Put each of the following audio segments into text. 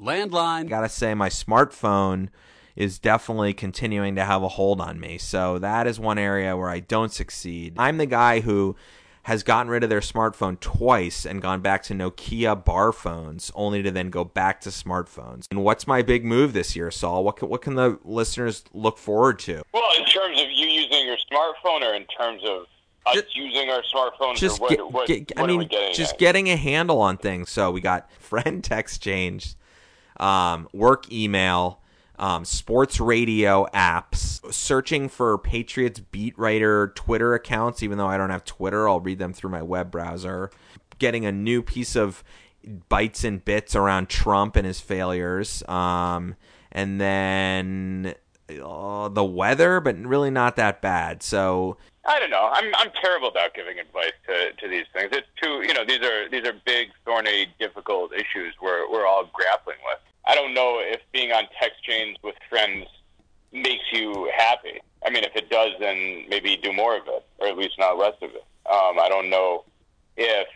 Landline. Gotta say, my smartphone is definitely continuing to have a hold on me. So that is one area where I don't succeed. I'm the guy who has gotten rid of their smartphone twice and gone back to Nokia bar phones, only to then go back to smartphones. And what's my big move this year, Saul? What can, what can the listeners look forward to? Well, in terms of you using your smartphone, or in terms of us Just- using our smartphones, Just or what, get, what, get- what I are mean, we getting just at? getting a handle on things. So we got friend text change, um, work email, um, sports radio apps, searching for Patriots beat writer Twitter accounts. Even though I don't have Twitter, I'll read them through my web browser. Getting a new piece of bites and bits around Trump and his failures, um, and then uh, the weather, but really not that bad. So I don't know. I'm I'm terrible about giving advice to, to these things. It's too you know these are these are big, thorny, difficult issues we're we're all grappling with. I don't know if being on text chains with friends makes you happy. I mean, if it does, then maybe do more of it, or at least not less of it. Um, I don't know if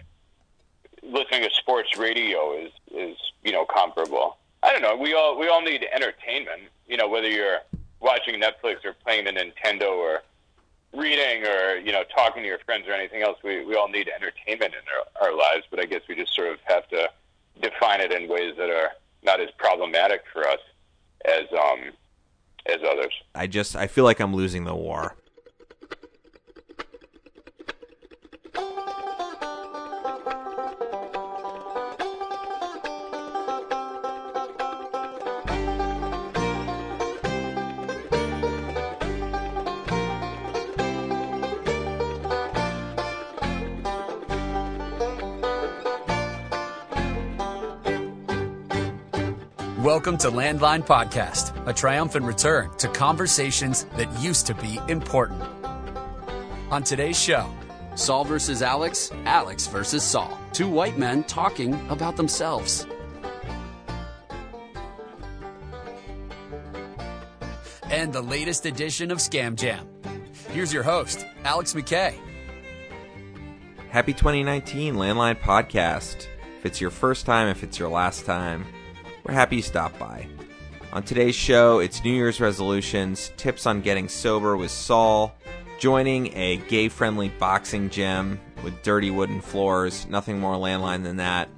listening to sports radio is is you know comparable. I don't know. We all we all need entertainment. You know, whether you're watching Netflix or playing the Nintendo or reading or you know talking to your friends or anything else. We we all need entertainment in our, our lives, but I guess we just sort of have to define it in ways that are not as problematic for us as um as others. I just I feel like I'm losing the war. Welcome to Landline Podcast, a triumphant return to conversations that used to be important. On today's show, Saul versus Alex, Alex versus Saul. Two white men talking about themselves. And the latest edition of Scam Jam. Here's your host, Alex McKay. Happy 2019 Landline Podcast. If it's your first time, if it's your last time, we're happy you stopped by. On today's show, it's New Year's resolutions, tips on getting sober with Saul, joining a gay friendly boxing gym with dirty wooden floors, nothing more landline than that.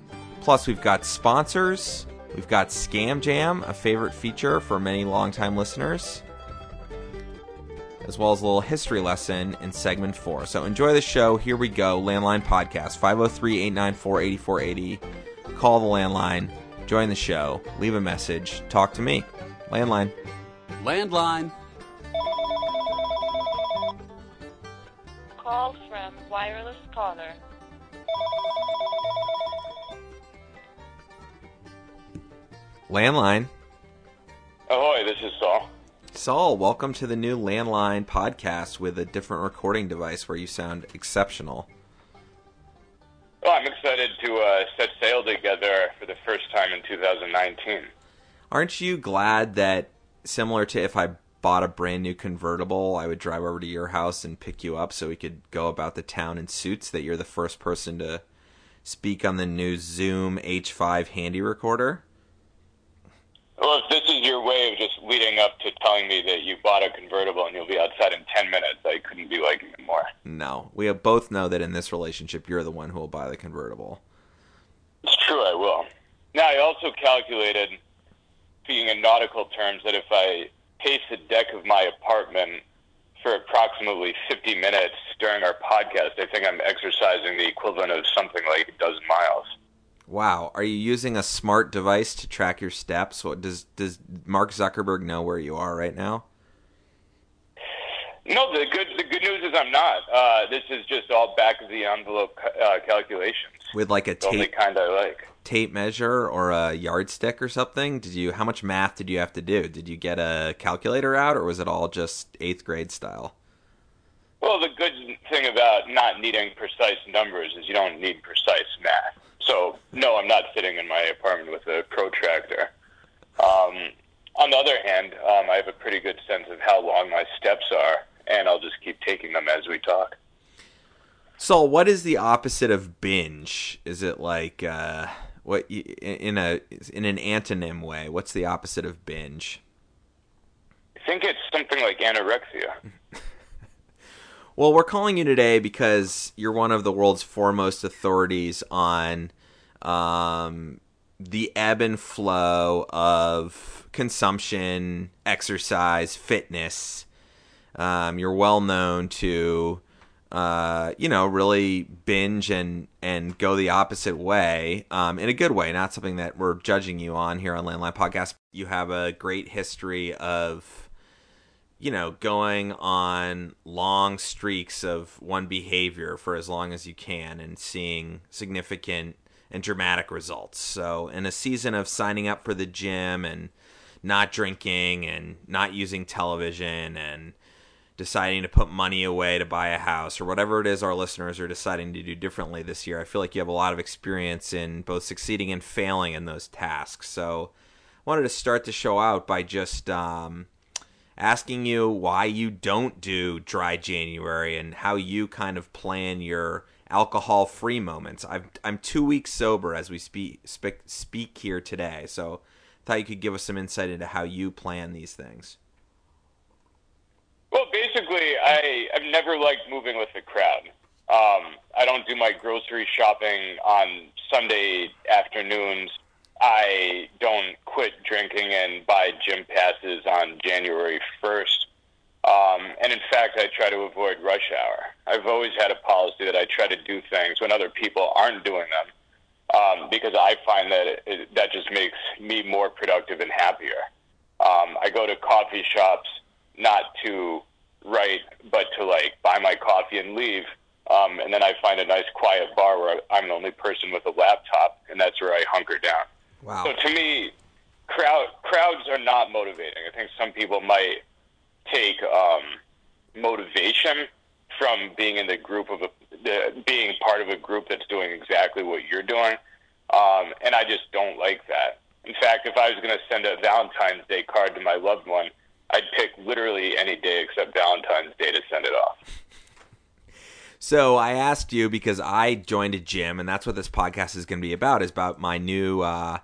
Plus, we've got sponsors, we've got Scam Jam, a favorite feature for many longtime listeners as well as a little history lesson in segment four. So enjoy the show. Here we go. Landline Podcast, 503 894 8480. Call the landline, join the show, leave a message, talk to me. Landline. Landline. Call from wireless caller. Landline. Ahoy! This is Saul. Saul, welcome to the new Landline Podcast with a different recording device where you sound exceptional. Well, I'm excited to uh, set sail together for the first time in 2019. Aren't you glad that, similar to if I bought a brand new convertible, I would drive over to your house and pick you up so we could go about the town in suits, that you're the first person to speak on the new Zoom H5 handy recorder? Well, if this is your way of just leading up to telling me that you bought a convertible and you'll be outside in 10 minutes, I couldn't be liking it more. No. We both know that in this relationship, you're the one who will buy the convertible. It's true, I will. Now, I also calculated, speaking in nautical terms, that if I pace the deck of my apartment for approximately 50 minutes during our podcast, I think I'm exercising the equivalent of something like a dozen miles. Wow. Are you using a smart device to track your steps? What does does Mark Zuckerberg know where you are right now? No, the good the good news is I'm not. Uh, this is just all back of the envelope uh, calculations. With like a tape kind I like. tape measure or a yardstick or something? Did you how much math did you have to do? Did you get a calculator out or was it all just 8th grade style? Well, the good thing about not needing precise numbers is you don't need precise math. So, no, I'm not sitting in my apartment with a protractor. Um, on the other hand, um, I have a pretty good sense of how long my steps are, and I'll just keep taking them as we talk. So, what is the opposite of binge? Is it like uh what in a in an antonym way? What's the opposite of binge? I think it's something like anorexia. well, we're calling you today because you're one of the world's foremost authorities on um, the ebb and flow of consumption, exercise, fitness. Um, you're well known to, uh, you know, really binge and and go the opposite way um, in a good way, not something that we're judging you on here on Landline Podcast. You have a great history of, you know, going on long streaks of one behavior for as long as you can and seeing significant and dramatic results. So, in a season of signing up for the gym and not drinking and not using television and deciding to put money away to buy a house or whatever it is our listeners are deciding to do differently this year, I feel like you have a lot of experience in both succeeding and failing in those tasks. So, I wanted to start the show out by just um, asking you why you don't do dry January and how you kind of plan your alcohol free moments. i am two weeks sober as we speak, speak, speak here today, so thought you could give us some insight into how you plan these things. Well, basically, I, I've never liked moving with the crowd. Um, I don't do my grocery shopping on Sunday afternoons. I don't quit drinking and buy gym passes on January 1st. Um, and in fact, I try to avoid rush hour. I've always had a policy that I try to do things when other people aren't doing them um, because I find that it, that just makes me more productive and happier. Um, I go to coffee shops not to write, but to like buy my coffee and leave. Um, and then I find a nice quiet bar where I'm the only person with a laptop, and that's where I hunker down. Wow. So to me, crowd crowds are not motivating. I think some people might take um, motivation from being in the group of a, the, being part of a group that's doing exactly what you're doing. Um, and I just don't like that. In fact, if I was going to send a Valentine's Day card to my loved one, I'd pick literally any day except Valentine's Day to send it off. So I asked you because I joined a gym, and that's what this podcast is going to be about. Is about my new uh,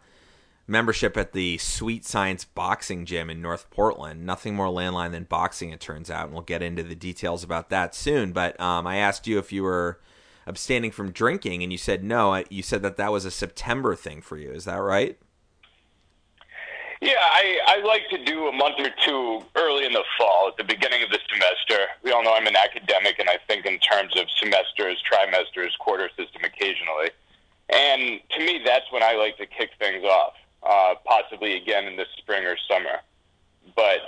membership at the Sweet Science Boxing Gym in North Portland. Nothing more landline than boxing, it turns out. And we'll get into the details about that soon. But um, I asked you if you were abstaining from drinking, and you said no. You said that that was a September thing for you. Is that right? Yeah, I, I like to do a month or two early in the fall, at the beginning of the semester. We all know I'm an academic, and I think in terms of semesters, trimesters, quarter system occasionally. And to me, that's when I like to kick things off uh, possibly again in the spring or summer. But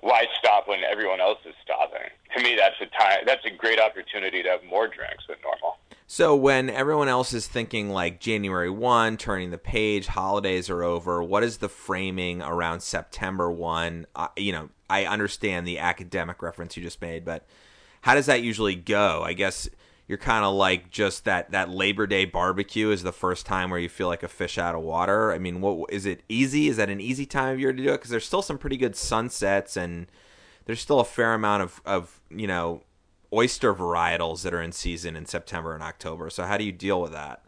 why stop when everyone else is stopping? To me, that's a time. That's a great opportunity to have more drinks than normal. So when everyone else is thinking like January one, turning the page, holidays are over. What is the framing around September one? Uh, you know, I understand the academic reference you just made, but how does that usually go? I guess you're kind of like just that that Labor Day barbecue is the first time where you feel like a fish out of water. I mean, what is it easy? Is that an easy time of year to do it? Because there's still some pretty good sunsets and there's still a fair amount of of you know oyster varietals that are in season in September and October. So how do you deal with that?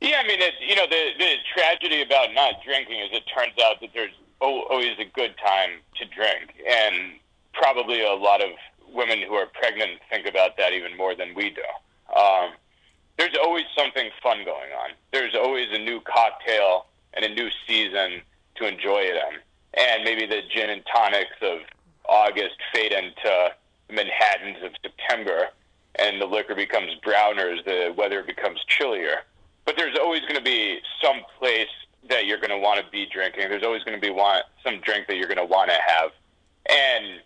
Yeah, I mean, it, you know, the the tragedy about not drinking is it turns out that there's always a good time to drink, and probably a lot of women who are pregnant think about that even more than we do. Um, there's always something fun going on. There's always a new cocktail and a new season to enjoy it in. And maybe the gin and tonics of August fade into Manhattans of September, and the liquor becomes browner as the weather becomes chillier. But there's always going to be some place that you're going to want to be drinking. There's always going to be want, some drink that you're going to want to have. And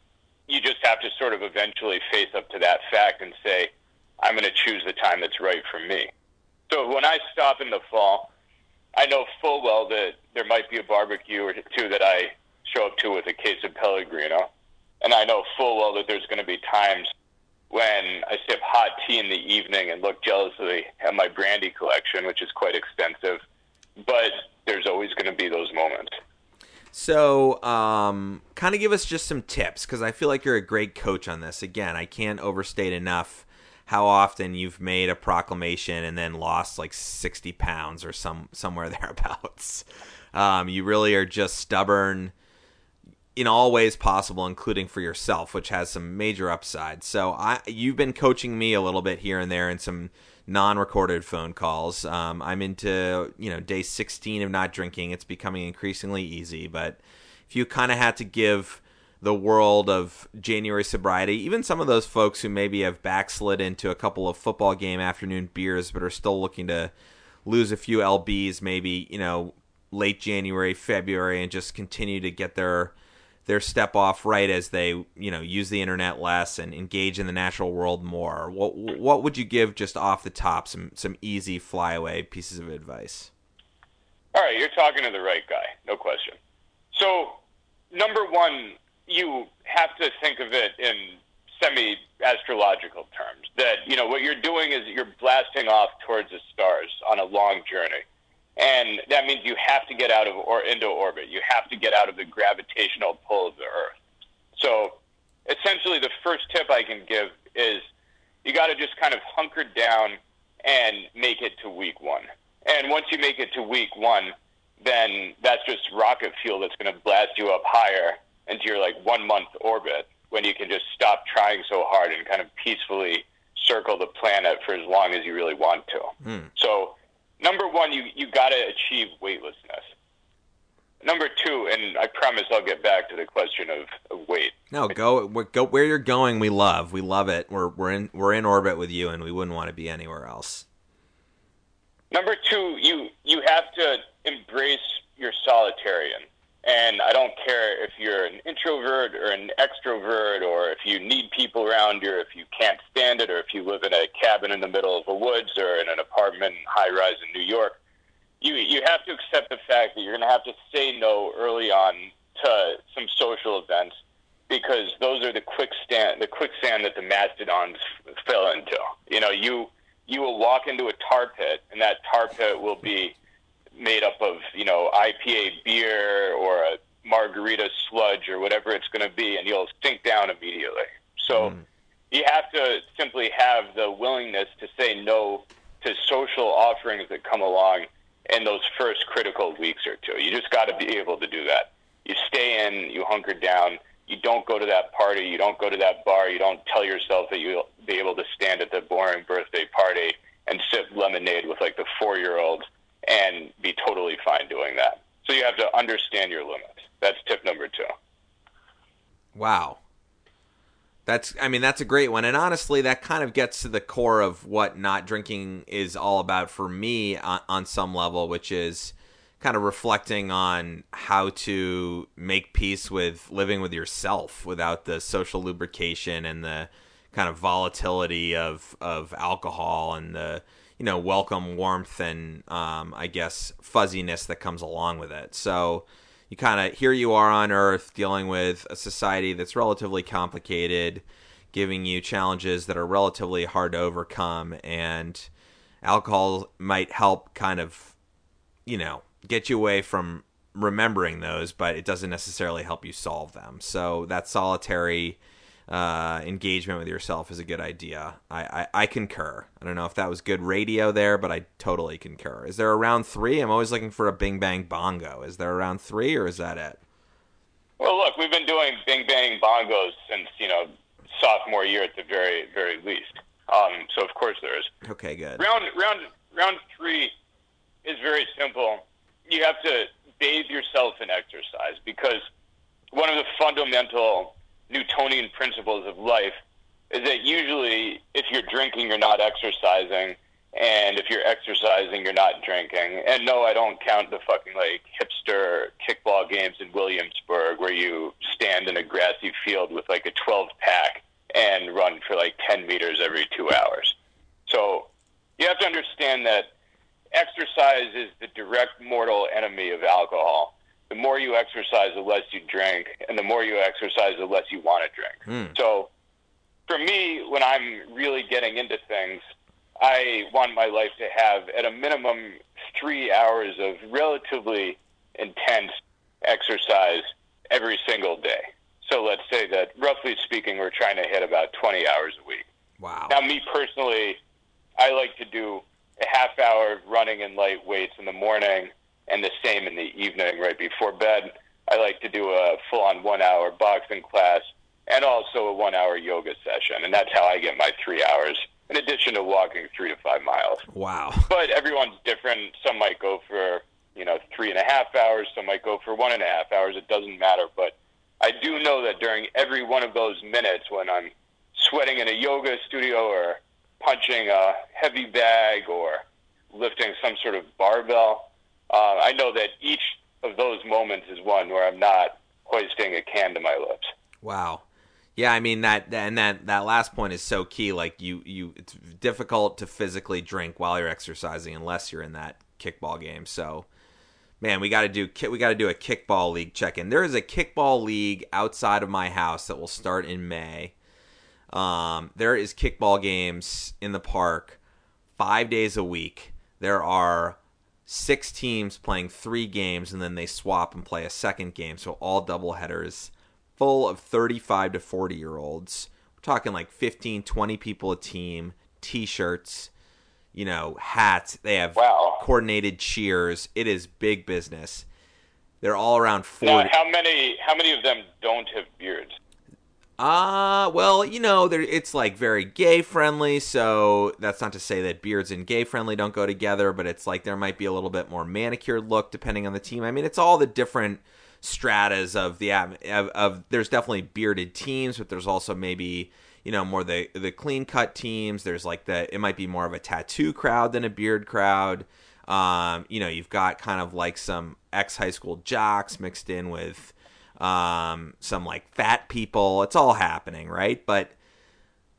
you just have to sort of eventually face up to that fact and say, I'm going to choose the time that's right for me. So when I stop in the fall, I know full well that there might be a barbecue or two that I show up to with a case of Pellegrino. And I know full well that there's going to be times when I sip hot tea in the evening and look jealously at my brandy collection, which is quite extensive. But there's always going to be those moments. So, um, kind of give us just some tips because I feel like you're a great coach on this. Again, I can't overstate enough how often you've made a proclamation and then lost like 60 pounds or some somewhere thereabouts. Um, you really are just stubborn in all ways possible, including for yourself, which has some major upside. So I, you've been coaching me a little bit here and there in some non-recorded phone calls. Um, I'm into you know day 16 of not drinking. It's becoming increasingly easy, but if you kind of had to give the world of January sobriety, even some of those folks who maybe have backslid into a couple of football game afternoon beers, but are still looking to lose a few lbs, maybe you know late January, February, and just continue to get their their step off right as they you know use the internet less and engage in the natural world more. What what would you give just off the top some some easy flyaway pieces of advice? All right, you're talking to the right guy, no question. So, number one, you have to think of it in semi astrological terms. That you know what you're doing is you're blasting off towards the stars on a long journey and that means you have to get out of or into orbit. You have to get out of the gravitational pull of the Earth. So, essentially, the first tip I can give is you got to just kind of hunker down and make it to week one. And once you make it to week one, then that's just rocket fuel that's going to blast you up higher into your like one month orbit when you can just stop trying so hard and kind of peacefully circle the planet for as long as you really want to. Mm. So number one, you you got to achieve weightlessness. Number two, and I promise I'll get back to the question of, of weight. No, go go where you're going. We love, we love it. We're we're in we're in orbit with you, and we wouldn't want to be anywhere else. Number two, you you have to embrace your solitarian. And I don't care if you're an introvert or an extrovert, or if you need people around you, or if you can't stand it, or if you live in a cabin in the middle of the woods or in an apartment high rise in New York. You you have to accept the fact that you're going to have to say no early on to some social events because those are the quicksand the quicksand that the mastodons fell into. You know, you you will walk into a tar pit, and that tar pit will be made up of you know IPA beer or a margarita sludge or whatever it's going to be, and you'll sink down immediately. So mm. you have to simply have the willingness to say no to social offerings that come along in those first critical weeks or two. You just got to be able to do that. You stay in, you hunker down. You don't go to that party. You don't go to that bar. You don't tell yourself that you'll be able to stand at the boring birthday party and sip lemonade with like the four year old and be totally fine doing that. So you have to understand your limits. That's tip number two. Wow. That's I mean that's a great one and honestly that kind of gets to the core of what not drinking is all about for me on, on some level which is kind of reflecting on how to make peace with living with yourself without the social lubrication and the kind of volatility of of alcohol and the you know welcome warmth and um, I guess fuzziness that comes along with it. So you kind of here you are on Earth dealing with a society that's relatively complicated, giving you challenges that are relatively hard to overcome, and alcohol might help kind of you know get you away from remembering those, but it doesn't necessarily help you solve them. So that solitary uh, engagement with yourself is a good idea. I, I, I, concur. I don't know if that was good radio there, but I totally concur. Is there a round three? I'm always looking for a Bing Bang Bongo. Is there a round three, or is that it? Well, look, we've been doing Bing Bang Bongos since you know sophomore year at the very very least. Um, so of course there is. Okay, good. Round round round three is very simple. You have to bathe yourself in exercise because one of the fundamental Newtonian principles of life is that usually if you're drinking, you're not exercising, and if you're exercising, you're not drinking. And no, I don't count the fucking like hipster kickball games in Williamsburg where you stand in a grassy field with like a 12 pack and run for like 10 meters every two hours. So you have to understand that exercise is the direct mortal enemy of alcohol the more you exercise, the less you drink, and the more you exercise, the less you want to drink. Mm. So, for me, when I'm really getting into things, I want my life to have, at a minimum, three hours of relatively intense exercise every single day. So let's say that, roughly speaking, we're trying to hit about 20 hours a week. Wow. Now, me personally, I like to do a half hour of running and light weights in the morning and the same in the evening right before bed. I like to do a full on one hour boxing class and also a one hour yoga session. And that's how I get my three hours, in addition to walking three to five miles. Wow. But everyone's different. Some might go for, you know, three and a half hours. Some might go for one and a half hours. It doesn't matter. But I do know that during every one of those minutes when I'm sweating in a yoga studio or punching a heavy bag or lifting some sort of barbell, uh, I know that each of those moments is one where I'm not hoisting a can to my lips. Wow. Yeah, I mean that and that that last point is so key. Like you, you, it's difficult to physically drink while you're exercising unless you're in that kickball game. So, man, we got to do we got to do a kickball league check in. There is a kickball league outside of my house that will start in May. Um, there is kickball games in the park five days a week. There are six teams playing three games, and then they swap and play a second game. So all double headers full of 35 to 40 year olds. We're talking like 15, 20 people a team, t shirts, you know, hats. They have Wow. coordinated cheers. It is big business. They're all around 40. Now, how many how many of them don't have beards? Uh, well, you know, it's like very gay friendly, so that's not to say that beards and gay friendly don't go together, but it's like there might be a little bit more manicured look depending on the team. I mean, it's all the different stratas of the of, of there's definitely bearded teams, but there's also maybe you know more the the clean cut teams. There's like the it might be more of a tattoo crowd than a beard crowd. Um, you know, you've got kind of like some ex high school jocks mixed in with um, some like fat people. It's all happening, right? But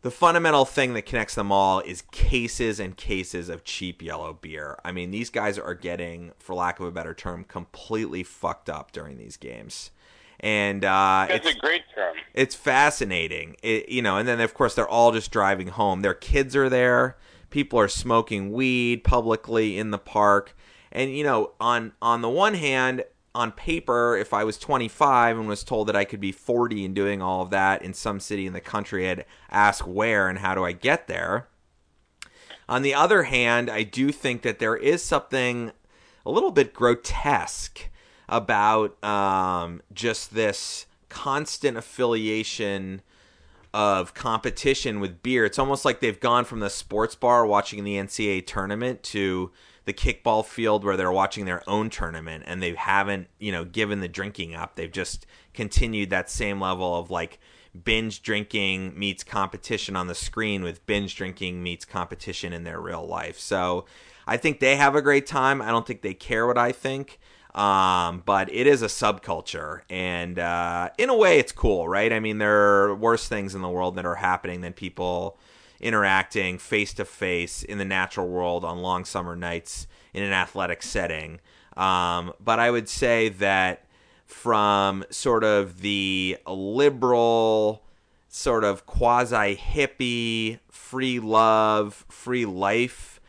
the fundamental thing that connects them all is cases and cases of cheap yellow beer. I mean, these guys are getting, for lack of a better term, completely fucked up during these games. And uh, it's, a great term. it's fascinating. It, you know, and then of course they're all just driving home. Their kids are there. People are smoking weed publicly in the park. And you know, on on the one hand, on paper, if I was 25 and was told that I could be 40 and doing all of that in some city in the country, I'd ask where and how do I get there. On the other hand, I do think that there is something a little bit grotesque about um, just this constant affiliation of competition with beer. It's almost like they've gone from the sports bar watching the NCAA tournament to the kickball field where they're watching their own tournament and they haven't, you know, given the drinking up. They've just continued that same level of like binge drinking meets competition on the screen with binge drinking meets competition in their real life. So I think they have a great time. I don't think they care what I think. Um, but it is a subculture, and uh, in a way, it's cool, right? I mean, there are worse things in the world that are happening than people interacting face to face in the natural world on long summer nights in an athletic setting. Um, but I would say that from sort of the liberal, sort of quasi hippie, free love, free life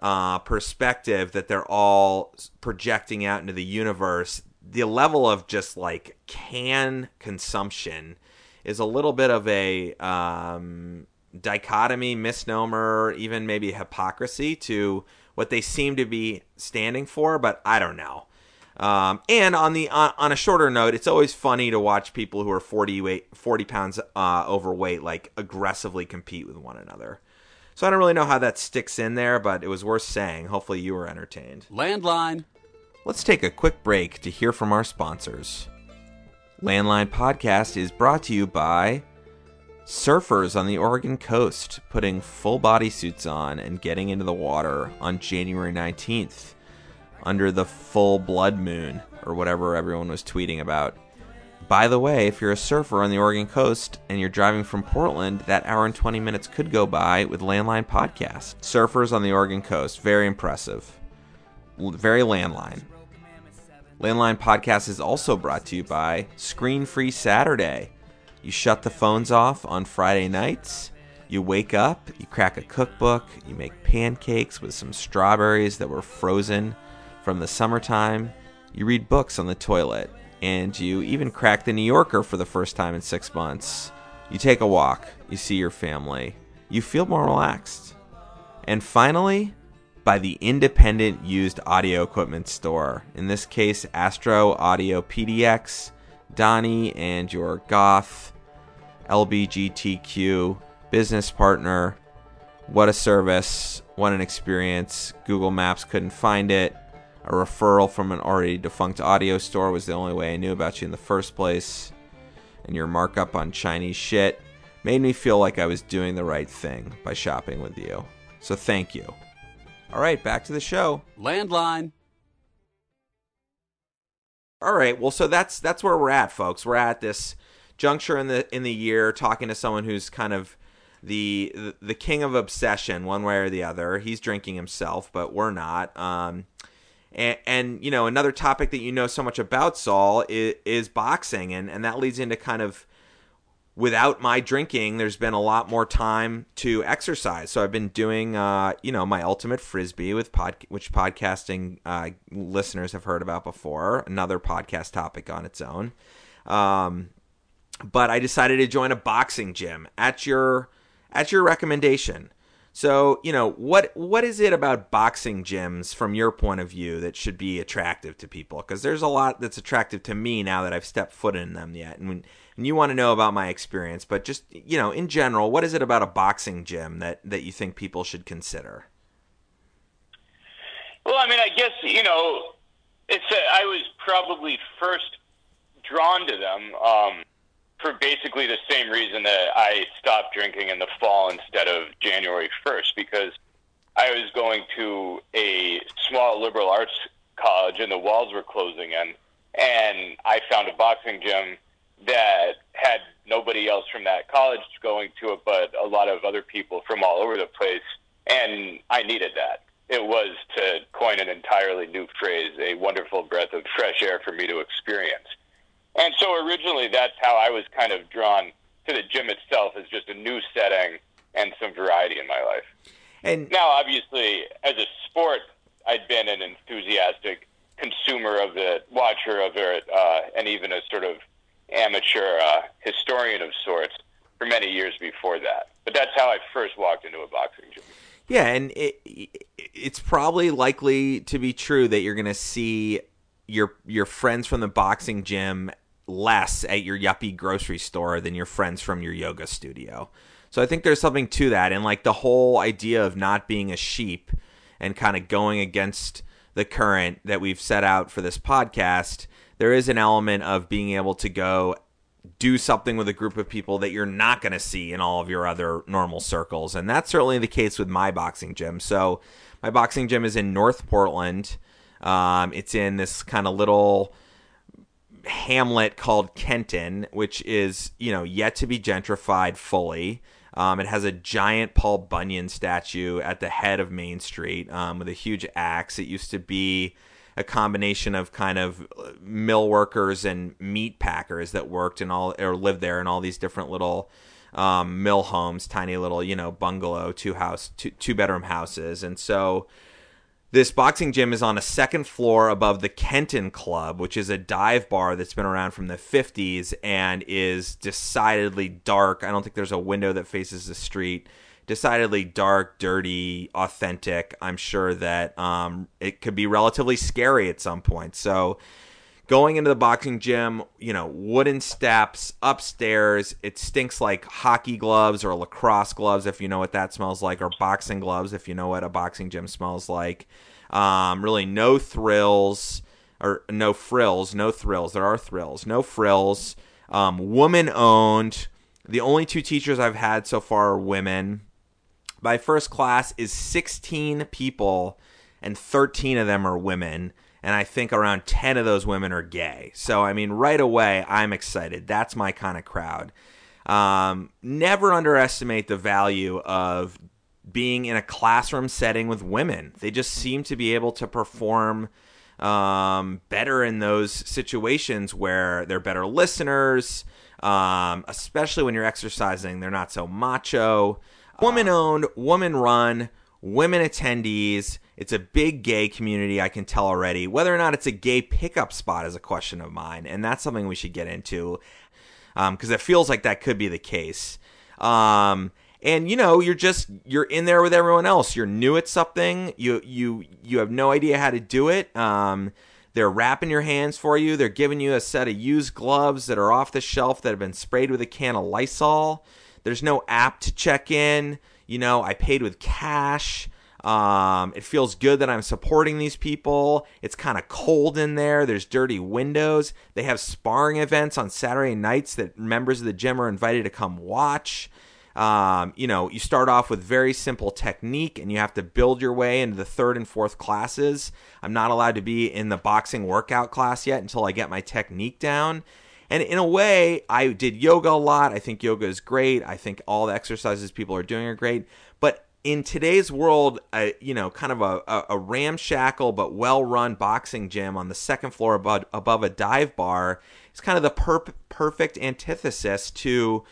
uh, perspective that they're all projecting out into the universe, the level of just like can consumption is a little bit of a um, dichotomy, misnomer, even maybe hypocrisy to what they seem to be standing for. But I don't know. Um, and on the on, on, a shorter note, it's always funny to watch people who are 40, weight, 40 pounds uh, overweight like aggressively compete with one another. So I don't really know how that sticks in there, but it was worth saying. Hopefully you were entertained. Landline. Let's take a quick break to hear from our sponsors. Landline Podcast is brought to you by surfers on the Oregon coast putting full body suits on and getting into the water on January 19th under the full blood moon or whatever everyone was tweeting about. By the way, if you're a surfer on the Oregon coast and you're driving from Portland, that hour and 20 minutes could go by with Landline Podcast. Surfers on the Oregon coast, very impressive. Very landline. Landline Podcast is also brought to you by Screen Free Saturday. You shut the phones off on Friday nights. You wake up, you crack a cookbook, you make pancakes with some strawberries that were frozen from the summertime. You read books on the toilet, and you even crack the New Yorker for the first time in six months. You take a walk, you see your family, you feel more relaxed. And finally, by the independent used audio equipment store. In this case, Astro Audio PDX, Donnie and your Goth LBGTQ business partner. What a service. What an experience. Google Maps couldn't find it. A referral from an already defunct audio store was the only way I knew about you in the first place. And your markup on Chinese shit made me feel like I was doing the right thing by shopping with you. So thank you. All right, back to the show. Landline. All right, well, so that's that's where we're at, folks. We're at this juncture in the in the year, talking to someone who's kind of the the king of obsession, one way or the other. He's drinking himself, but we're not. Um, and, and you know, another topic that you know so much about, Saul, is, is boxing, and and that leads into kind of without my drinking, there's been a lot more time to exercise. So I've been doing, uh, you know, my ultimate frisbee with pod, which podcasting uh, listeners have heard about before. Another podcast topic on its own. Um, but I decided to join a boxing gym at your at your recommendation. So, you know, what what is it about boxing gyms from your point of view that should be attractive to people? Because there's a lot that's attractive to me now that I've stepped foot in them yet. And and you want to know about my experience, but just you know, in general, what is it about a boxing gym that that you think people should consider? Well, I mean, I guess you know, it's a, I was probably first drawn to them um, for basically the same reason that I stopped drinking in the fall instead of January first, because I was going to a small liberal arts college and the walls were closing in, and I found a boxing gym that had nobody else from that college going to it, but a lot of other people from all over the place. And I needed that. It was, to coin an entirely new phrase, a wonderful breath of fresh air for me to experience. And so originally, that's how I was kind of drawn to the gym itself as just a new setting and some variety in my life. And now, obviously, as a sport, I'd been an enthusiastic consumer of it, watcher of it, uh, and even a sort of amateur uh, historian of sorts for many years before that. But that's how I first walked into a boxing gym. Yeah, and it, it's probably likely to be true that you're going to see your your friends from the boxing gym less at your yuppie grocery store than your friends from your yoga studio. So I think there's something to that and like the whole idea of not being a sheep and kind of going against the current that we've set out for this podcast there is an element of being able to go do something with a group of people that you're not going to see in all of your other normal circles. And that's certainly the case with my boxing gym. So, my boxing gym is in North Portland. Um, it's in this kind of little hamlet called Kenton, which is, you know, yet to be gentrified fully. Um, it has a giant Paul Bunyan statue at the head of Main Street um, with a huge axe. It used to be a combination of kind of mill workers and meat packers that worked and all or lived there in all these different little um, mill homes, tiny little you know bungalow, two house, two, two bedroom houses, and so this boxing gym is on a second floor above the Kenton Club, which is a dive bar that's been around from the 50s and is decidedly dark. I don't think there's a window that faces the street decidedly dark, dirty, authentic. I'm sure that um, it could be relatively scary at some point. So, going into the boxing gym, you know, wooden steps upstairs. It stinks like hockey gloves or lacrosse gloves, if you know what that smells like, or boxing gloves, if you know what a boxing gym smells like. Um, really, no thrills or no frills, no thrills. There are thrills, no frills. Um, woman owned. The only two teachers I've had so far are women. My first class is 16 people, and 13 of them are women. And I think around 10 of those women are gay. So, I mean, right away, I'm excited. That's my kind of crowd. Um, never underestimate the value of being in a classroom setting with women. They just seem to be able to perform um, better in those situations where they're better listeners, um, especially when you're exercising. They're not so macho woman owned, woman run, women attendees. It's a big gay community, I can tell already. Whether or not it's a gay pickup spot is a question of mine, and that's something we should get into because um, it feels like that could be the case. Um, and you know you're just you're in there with everyone else. You're new at something. You you you have no idea how to do it. Um, they're wrapping your hands for you. They're giving you a set of used gloves that are off the shelf that have been sprayed with a can of lysol. There's no app to check in. You know i paid with cash um, it feels good that I'm supporting these people. It's kind of cold in there. There's dirty windows. They have sparring events on Saturday nights that members of the gym are invited to come watch. Um, you know, you start off with very simple technique and you have to build your way into the third and fourth classes. I'm not allowed to be in the boxing workout class yet until I get my technique down. And in a way, I did yoga a lot. I think yoga is great. I think all the exercises people are doing are great. In today's world, uh, you know, kind of a, a, a ramshackle but well run boxing gym on the second floor above, above a dive bar is kind of the per- perfect antithesis to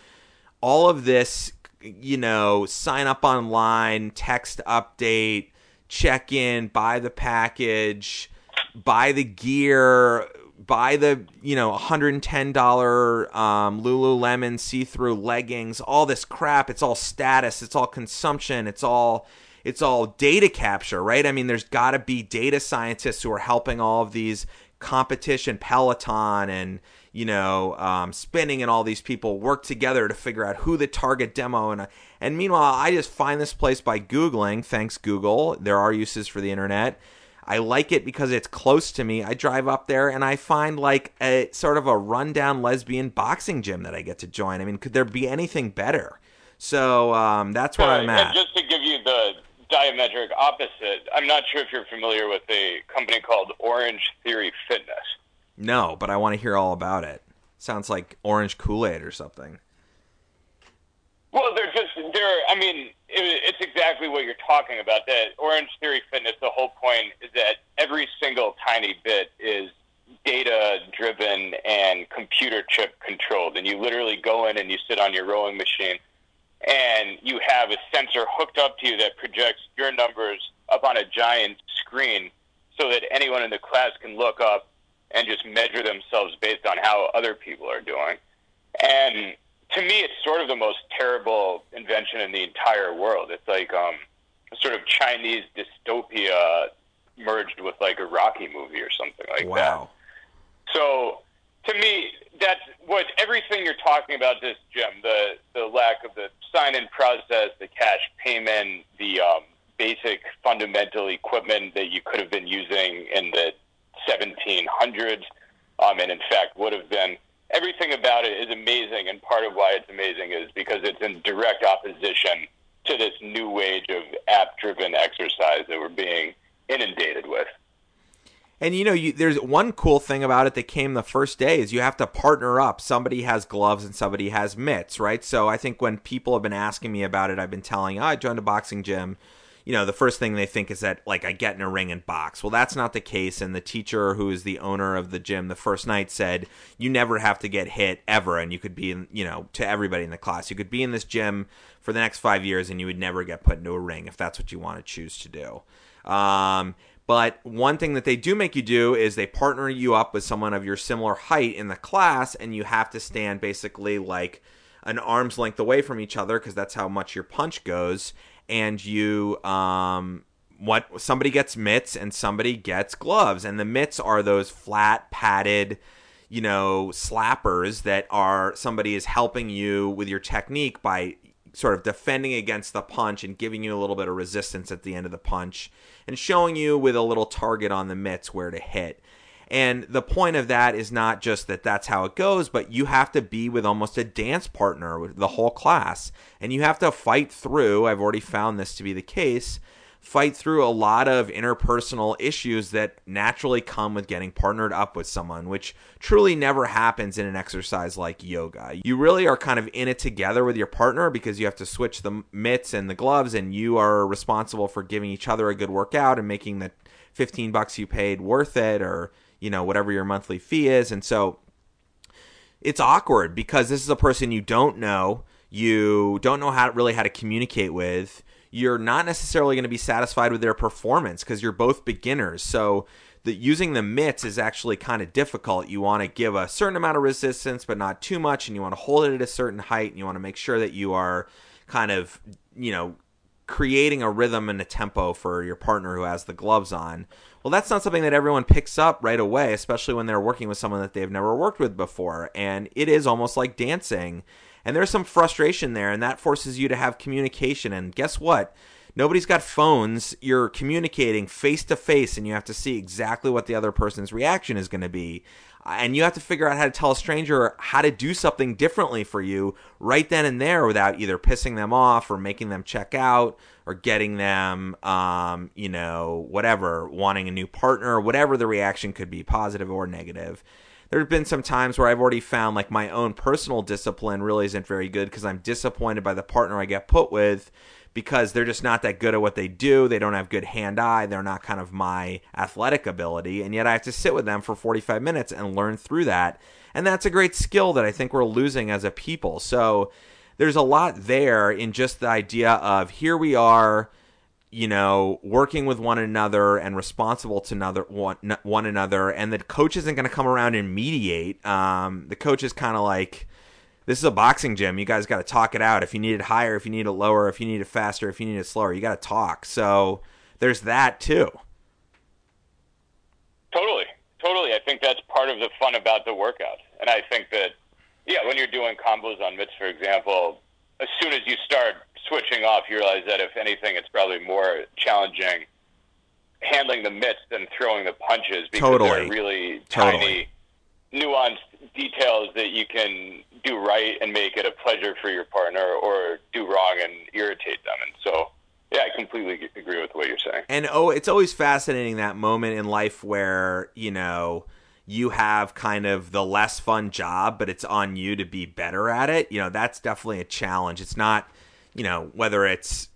all of this, you know, sign up online, text update, check in, buy the package, buy the gear, buy the you know $110 um, lululemon see-through leggings all this crap it's all status it's all consumption it's all it's all data capture right? I mean there's got to be data scientists who are helping all of these competition peloton and you know um, spinning and all these people work together to figure out who the target demo and and meanwhile i just find this place by googling thanks google there are uses for the internet I like it because it's close to me. I drive up there and I find like a sort of a rundown lesbian boxing gym that I get to join. I mean, could there be anything better? So um, that's where I'm at. And just to give you the diametric opposite, I'm not sure if you're familiar with a company called Orange Theory Fitness. No, but I want to hear all about it. Sounds like orange Kool Aid or something. Well, they're. I mean, it, it's exactly what you're talking about. That Orange Theory Fitness. The whole point is that every single tiny bit is data driven and computer chip controlled, and you literally go in and you sit on your rowing machine, and you have a sensor hooked up to you that projects your numbers up on a giant screen, so that anyone in the class can look up and just measure themselves based on how other people are doing, and to me, it's sort of the most terrible invention in the entire world. It's like um, sort of Chinese dystopia merged with like a Rocky movie or something like wow. that. So to me, that's what everything you're talking about. This gym, the the lack of the sign-in process, the cash payment, the um, basic fundamental equipment that you could have been using in the 1700s, um, and in fact would have been everything about it is amazing, and part of why it's amazing is because it's in direct opposition to this new age of app-driven exercise that we're being inundated with. And you know, you, there's one cool thing about it that came the first day is you have to partner up. Somebody has gloves and somebody has mitts, right? So I think when people have been asking me about it, I've been telling, oh, I joined a boxing gym you know, the first thing they think is that like I get in a ring and box. Well, that's not the case. And the teacher who is the owner of the gym the first night said you never have to get hit ever, and you could be in, you know, to everybody in the class, you could be in this gym for the next five years, and you would never get put into a ring if that's what you want to choose to do. Um, but one thing that they do make you do is they partner you up with someone of your similar height in the class, and you have to stand basically like an arm's length away from each other because that's how much your punch goes and you um what somebody gets mitts and somebody gets gloves. And the mitts are those flat padded you know slappers that are somebody is helping you with your technique by sort of defending against the punch and giving you a little bit of resistance at the end of the punch and showing you with a little target on the mitts where to hit and the point of that is not just that that's how it goes, but you have to be with almost a dance partner with the whole class. And you have to fight through, I've already found this to be the case, fight through a lot of interpersonal issues that naturally come with getting partnered up with someone, which truly never happens in an exercise like yoga. You really are kind of in it together with your partner because you have to switch the mitts and the gloves, and you are responsible for giving each other a good workout and making the 15 bucks you paid worth it or you know whatever your monthly fee is. And so it's awkward because this is a person you don't know you don't know how really how to communicate with. You're not necessarily going to be satisfied with their performance because you're both beginners. So the using the mitts is actually kind of difficult. You want to give a certain amount of resistance but not too much and you want to hold it at a certain height and you want to make sure that you are kind of, you know, creating a rhythm and a tempo for your partner who has the gloves on. Well, that's not something that everyone picks up right away, especially when they're working with someone that they've never worked with before. And it is almost like dancing. And there's some frustration there, and that forces you to have communication. And guess what? Nobody's got phones. You're communicating face to face, and you have to see exactly what the other person's reaction is going to be. And you have to figure out how to tell a stranger how to do something differently for you right then and there without either pissing them off or making them check out or getting them, um, you know, whatever, wanting a new partner, whatever the reaction could be, positive or negative. There have been some times where I've already found like my own personal discipline really isn't very good because I'm disappointed by the partner I get put with because they're just not that good at what they do. They don't have good hand eye. They're not kind of my athletic ability. And yet I have to sit with them for 45 minutes and learn through that. And that's a great skill that I think we're losing as a people. So there's a lot there in just the idea of here we are you know, working with one another and responsible to another one, one another, and the coach isn't going to come around and mediate. Um, the coach is kind of like, this is a boxing gym. You guys got to talk it out. If you need it higher, if you need it lower, if you need it faster, if you need it slower, you got to talk. So there's that too. Totally, totally. I think that's part of the fun about the workout, and I think that yeah, when you're doing combos on mitts, for example, as soon as you start switching off, you realize that if anything, it's probably more challenging handling the mitts than throwing the punches because totally. they're really totally. tiny, nuanced details that you can do right and make it a pleasure for your partner or do wrong and irritate them. And so, yeah, I completely agree with what you're saying. And oh, it's always fascinating that moment in life where, you know, you have kind of the less fun job, but it's on you to be better at it. You know, that's definitely a challenge. It's not, you know, whether it's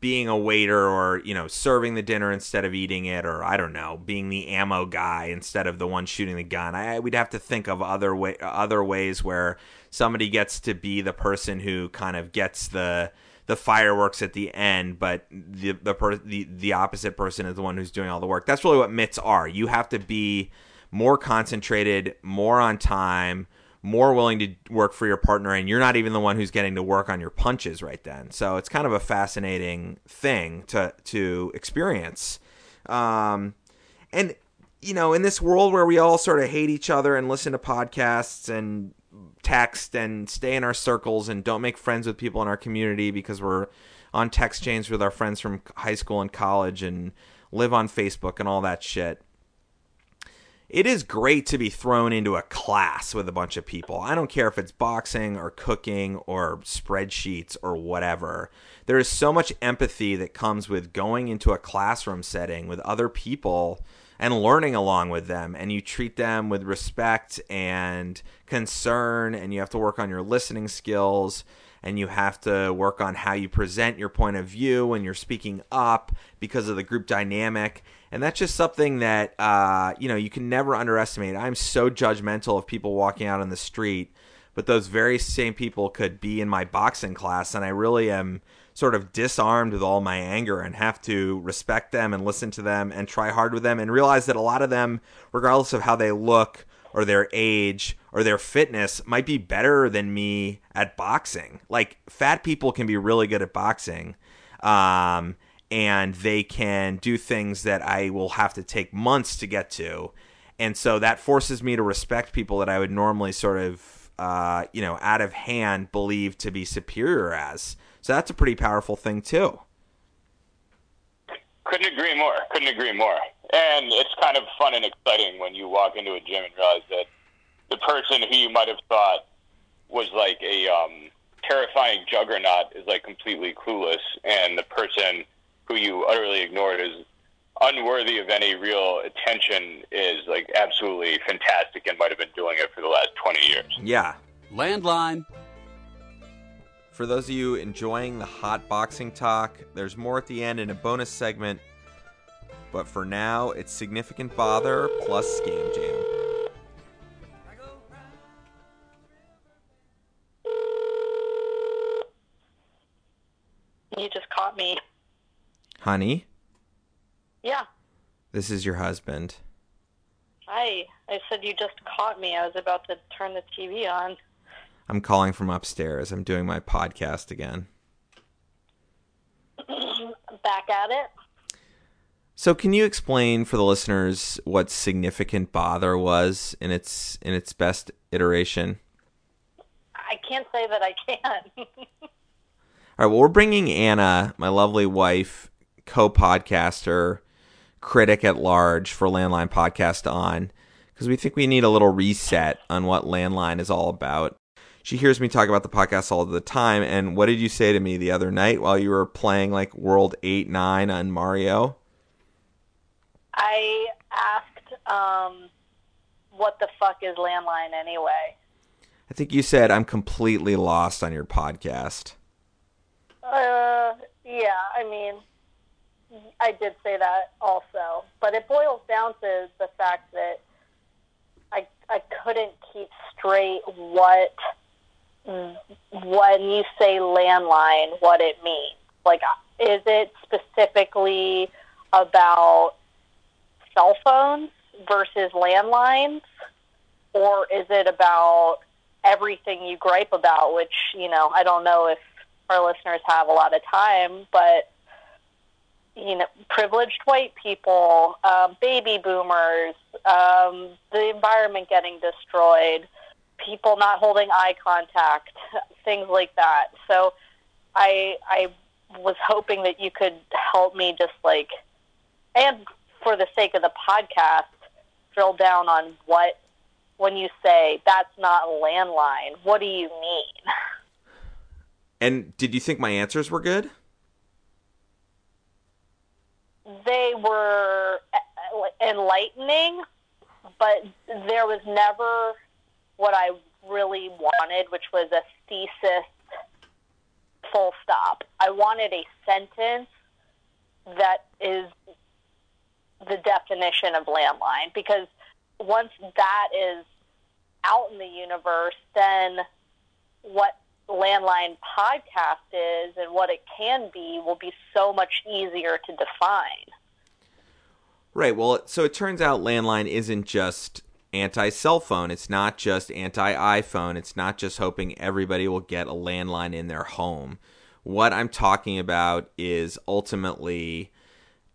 being a waiter or you know serving the dinner instead of eating it or i don't know being the ammo guy instead of the one shooting the gun. I we'd have to think of other way other ways where somebody gets to be the person who kind of gets the the fireworks at the end but the the per, the, the opposite person is the one who's doing all the work. That's really what mitts are. You have to be more concentrated more on time more willing to work for your partner and you're not even the one who's getting to work on your punches right then. So it's kind of a fascinating thing to to experience. Um, and you know, in this world where we all sort of hate each other and listen to podcasts and text and stay in our circles and don't make friends with people in our community because we're on text chains with our friends from high school and college and live on Facebook and all that shit it is great to be thrown into a class with a bunch of people. I don't care if it's boxing or cooking or spreadsheets or whatever. There is so much empathy that comes with going into a classroom setting with other people and learning along with them and you treat them with respect and concern and you have to work on your listening skills and you have to work on how you present your point of view when you're speaking up because of the group dynamic and that's just something that uh, you know you can never underestimate. I'm so judgmental of people walking out on the street, but those very same people could be in my boxing class, and I really am sort of disarmed with all my anger and have to respect them and listen to them and try hard with them and realize that a lot of them, regardless of how they look or their age or their fitness, might be better than me at boxing. Like fat people can be really good at boxing. Um, and they can do things that I will have to take months to get to. And so that forces me to respect people that I would normally sort of, uh, you know, out of hand believe to be superior as. So that's a pretty powerful thing, too. Couldn't agree more. Couldn't agree more. And it's kind of fun and exciting when you walk into a gym and realize that the person who you might have thought was like a um, terrifying juggernaut is like completely clueless, and the person who you utterly ignored is unworthy of any real attention is like absolutely fantastic and might have been doing it for the last 20 years. Yeah. Landline. For those of you enjoying the hot boxing talk, there's more at the end in a bonus segment. But for now, it's Significant Bother plus Scam Jam. You just caught me. Honey, Yeah. this is your husband. Hi. I said you just caught me. I was about to turn the TV on. I'm calling from upstairs. I'm doing my podcast again. Back at it. So, can you explain for the listeners what significant bother was in its in its best iteration? I can't say that I can. All right. Well, we're bringing Anna, my lovely wife, co-podcaster, critic at large for Landline Podcast, on because we think we need a little reset on what Landline is all about she hears me talk about the podcast all the time. And what did you say to me the other night while you were playing like World 8 9 on Mario? I asked, um, what the fuck is landline anyway? I think you said I'm completely lost on your podcast. Uh, yeah, I mean, I did say that also, but it boils down to the fact that I I couldn't keep straight what when you say landline, what it means. Like, is it specifically about cell phones versus landlines? Or is it about everything you gripe about, which, you know, I don't know if our listeners have a lot of time, but, you know, privileged white people, um, baby boomers, um, the environment getting destroyed, people not holding eye contact, things like that. So I I was hoping that you could help me just like and for the sake of the podcast drill down on what when you say that's not a landline, what do you mean? And did you think my answers were good? They were uh, enlightening, but there was never what I really wanted, which was a thesis full stop. I wanted a sentence that is the definition of landline because once that is out in the universe, then what landline podcast is and what it can be will be so much easier to define. Right. Well, so it turns out landline isn't just anti cell phone. It's not just anti iPhone. It's not just hoping everybody will get a landline in their home. What I'm talking about is ultimately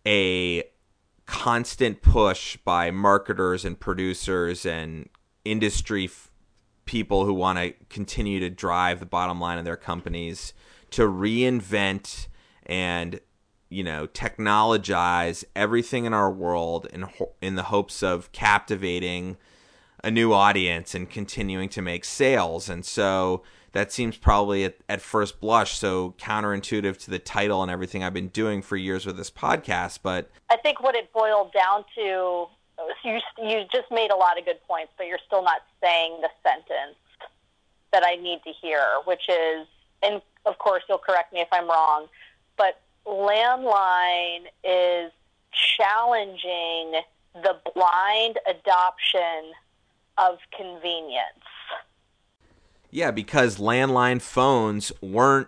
a constant push by marketers and producers and industry people who want to continue to drive the bottom line of their companies to reinvent and you know technologize everything in our world in in the hopes of captivating a new audience and continuing to make sales. And so that seems probably at, at first blush so counterintuitive to the title and everything I've been doing for years with this podcast but I think what it boiled down to you you just made a lot of good points but you're still not saying the sentence that I need to hear which is and of course you'll correct me if I'm wrong but landline is challenging the blind adoption of convenience. Yeah, because landline phones weren't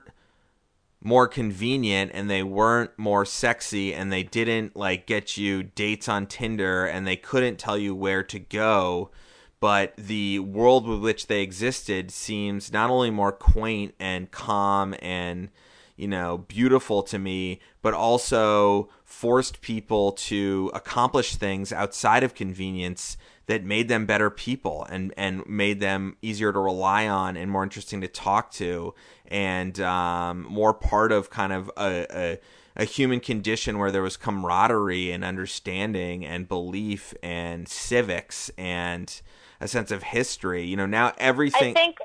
more convenient and they weren't more sexy and they didn't like get you dates on Tinder and they couldn't tell you where to go. But the world with which they existed seems not only more quaint and calm and you know, beautiful to me, but also forced people to accomplish things outside of convenience that made them better people and and made them easier to rely on and more interesting to talk to and um, more part of kind of a, a a human condition where there was camaraderie and understanding and belief and civics and a sense of history. You know, now everything. I think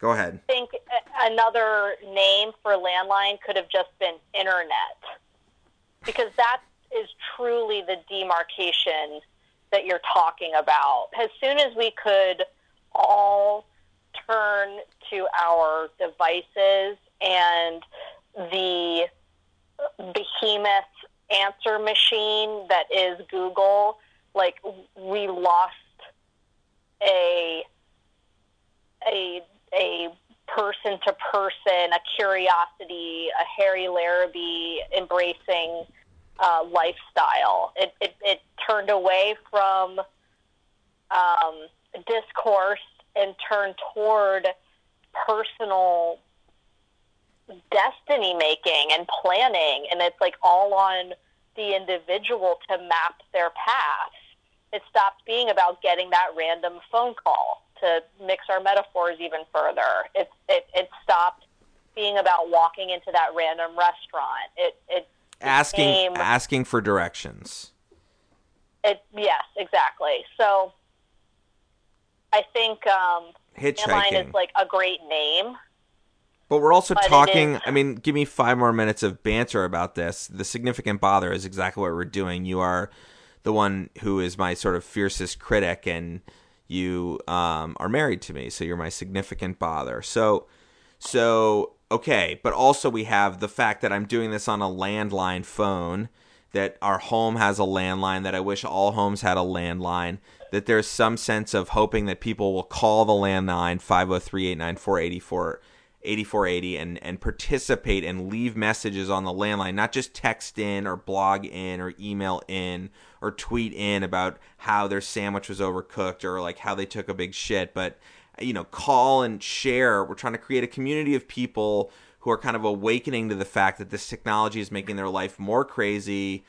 Go ahead. I think another name for landline could have just been internet because that is truly the demarcation that you're talking about. As soon as we could all turn to our devices and the behemoth answer machine that is Google, like we lost a a a person to person, a curiosity, a Harry Larrabee embracing uh, lifestyle. It, it, it turned away from um, discourse and turned toward personal destiny making and planning, and it's like all on the individual to map their path. It stopped being about getting that random phone call to mix our metaphors even further. It, it, it stopped being about walking into that random restaurant. It, it asking asking for directions. It yes, exactly. So I think um, Hitchhiking is like a great name. But we're also But talking. I mean, give me five more minutes of banter about this. The significant bother is exactly what we're doing. You are the one who is my sort of fiercest critic, and you um, are married to me, so you're my significant bother. So, so okay. But also, we have the fact that I'm doing this on a landline phone. That our home has a landline. That I wish all homes had a landline. That there's some sense of hoping that people will call the landline 503-894-84 8480 and and participate and leave messages on the landline not just text in or blog in or email in or tweet in about how their sandwich was overcooked or like how they took a big shit but you know call and share we're trying to create a community of people who are kind of awakening to the fact that this technology is making their life more crazy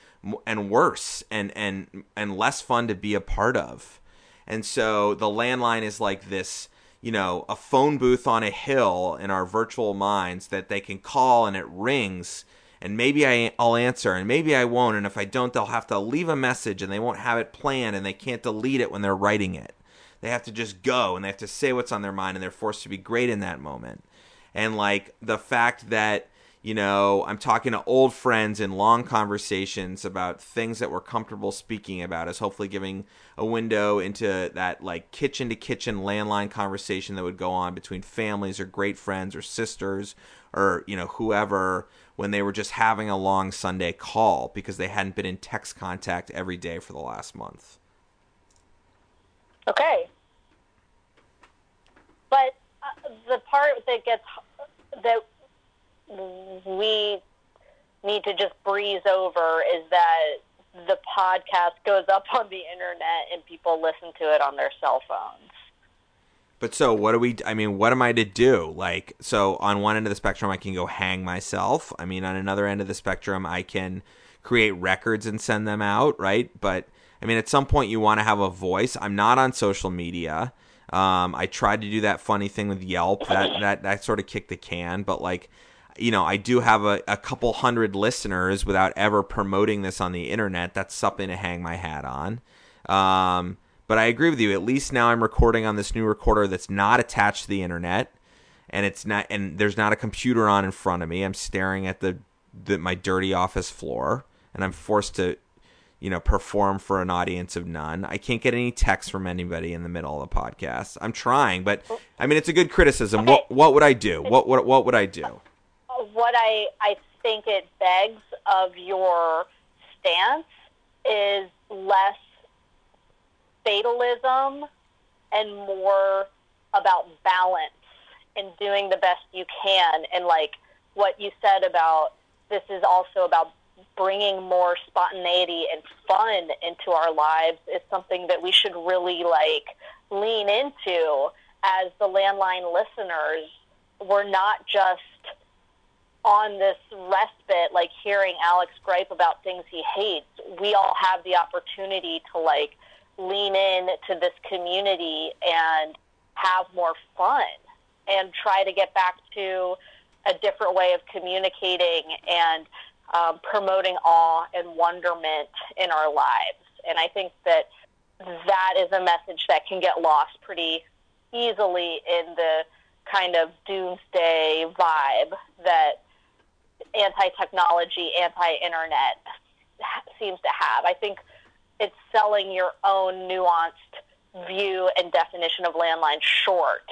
and worse and and and less fun to be a part of and so the landline is like this you know, a phone booth on a hill in our virtual minds that they can call and it rings and maybe I, I'll answer and maybe I won't. And if I don't, they'll have to leave a message and they won't have it planned and they can't delete it when they're writing it. They have to just go and they have to say what's on their mind and they're forced to be great in that moment. And like the fact that, you know, I'm talking to old friends in long conversations about things that we're comfortable speaking about is hopefully giving a window into that like kitchen to kitchen landline conversation that would go on between families or great friends or sisters or, you know, whoever when they were just having a long Sunday call because they hadn't been in text contact every day for the last month. Okay. But uh, the part that gets that we need to just breeze over is that the podcast goes up on the internet and people listen to it on their cell phones. But so what do we I mean, what am I to do? Like so on one end of the spectrum I can go hang myself. I mean on another end of the spectrum I can create records and send them out, right? But I mean at some point you want to have a voice. I'm not on social media. Um, I tried to do that funny thing with Yelp. That that that sort of kicked the can, but like you know, I do have a, a couple hundred listeners without ever promoting this on the internet. That's something to hang my hat on. Um, but I agree with you. At least now I'm recording on this new recorder that's not attached to the internet, and it's not, and there's not a computer on in front of me. I'm staring at the, the my dirty office floor, and I'm forced to, you know, perform for an audience of none. I can't get any text from anybody in the middle of the podcast. I'm trying, but I mean, it's a good criticism. What what would I do? What what what would I do? what I I think it begs of your stance is less fatalism and more about balance and doing the best you can and like what you said about this is also about bringing more spontaneity and fun into our lives is something that we should really like lean into. As the landline listeners we're not just on this respite, like hearing Alex gripe about things he hates, we all have the opportunity to like lean in to this community and have more fun and try to get back to a different way of communicating and um, promoting awe and wonderment in our lives. And I think that that is a message that can get lost pretty easily in the kind of doomsday vibe that anti-technology, anti-internet seems to have. I think it's selling your own nuanced view and definition of landline short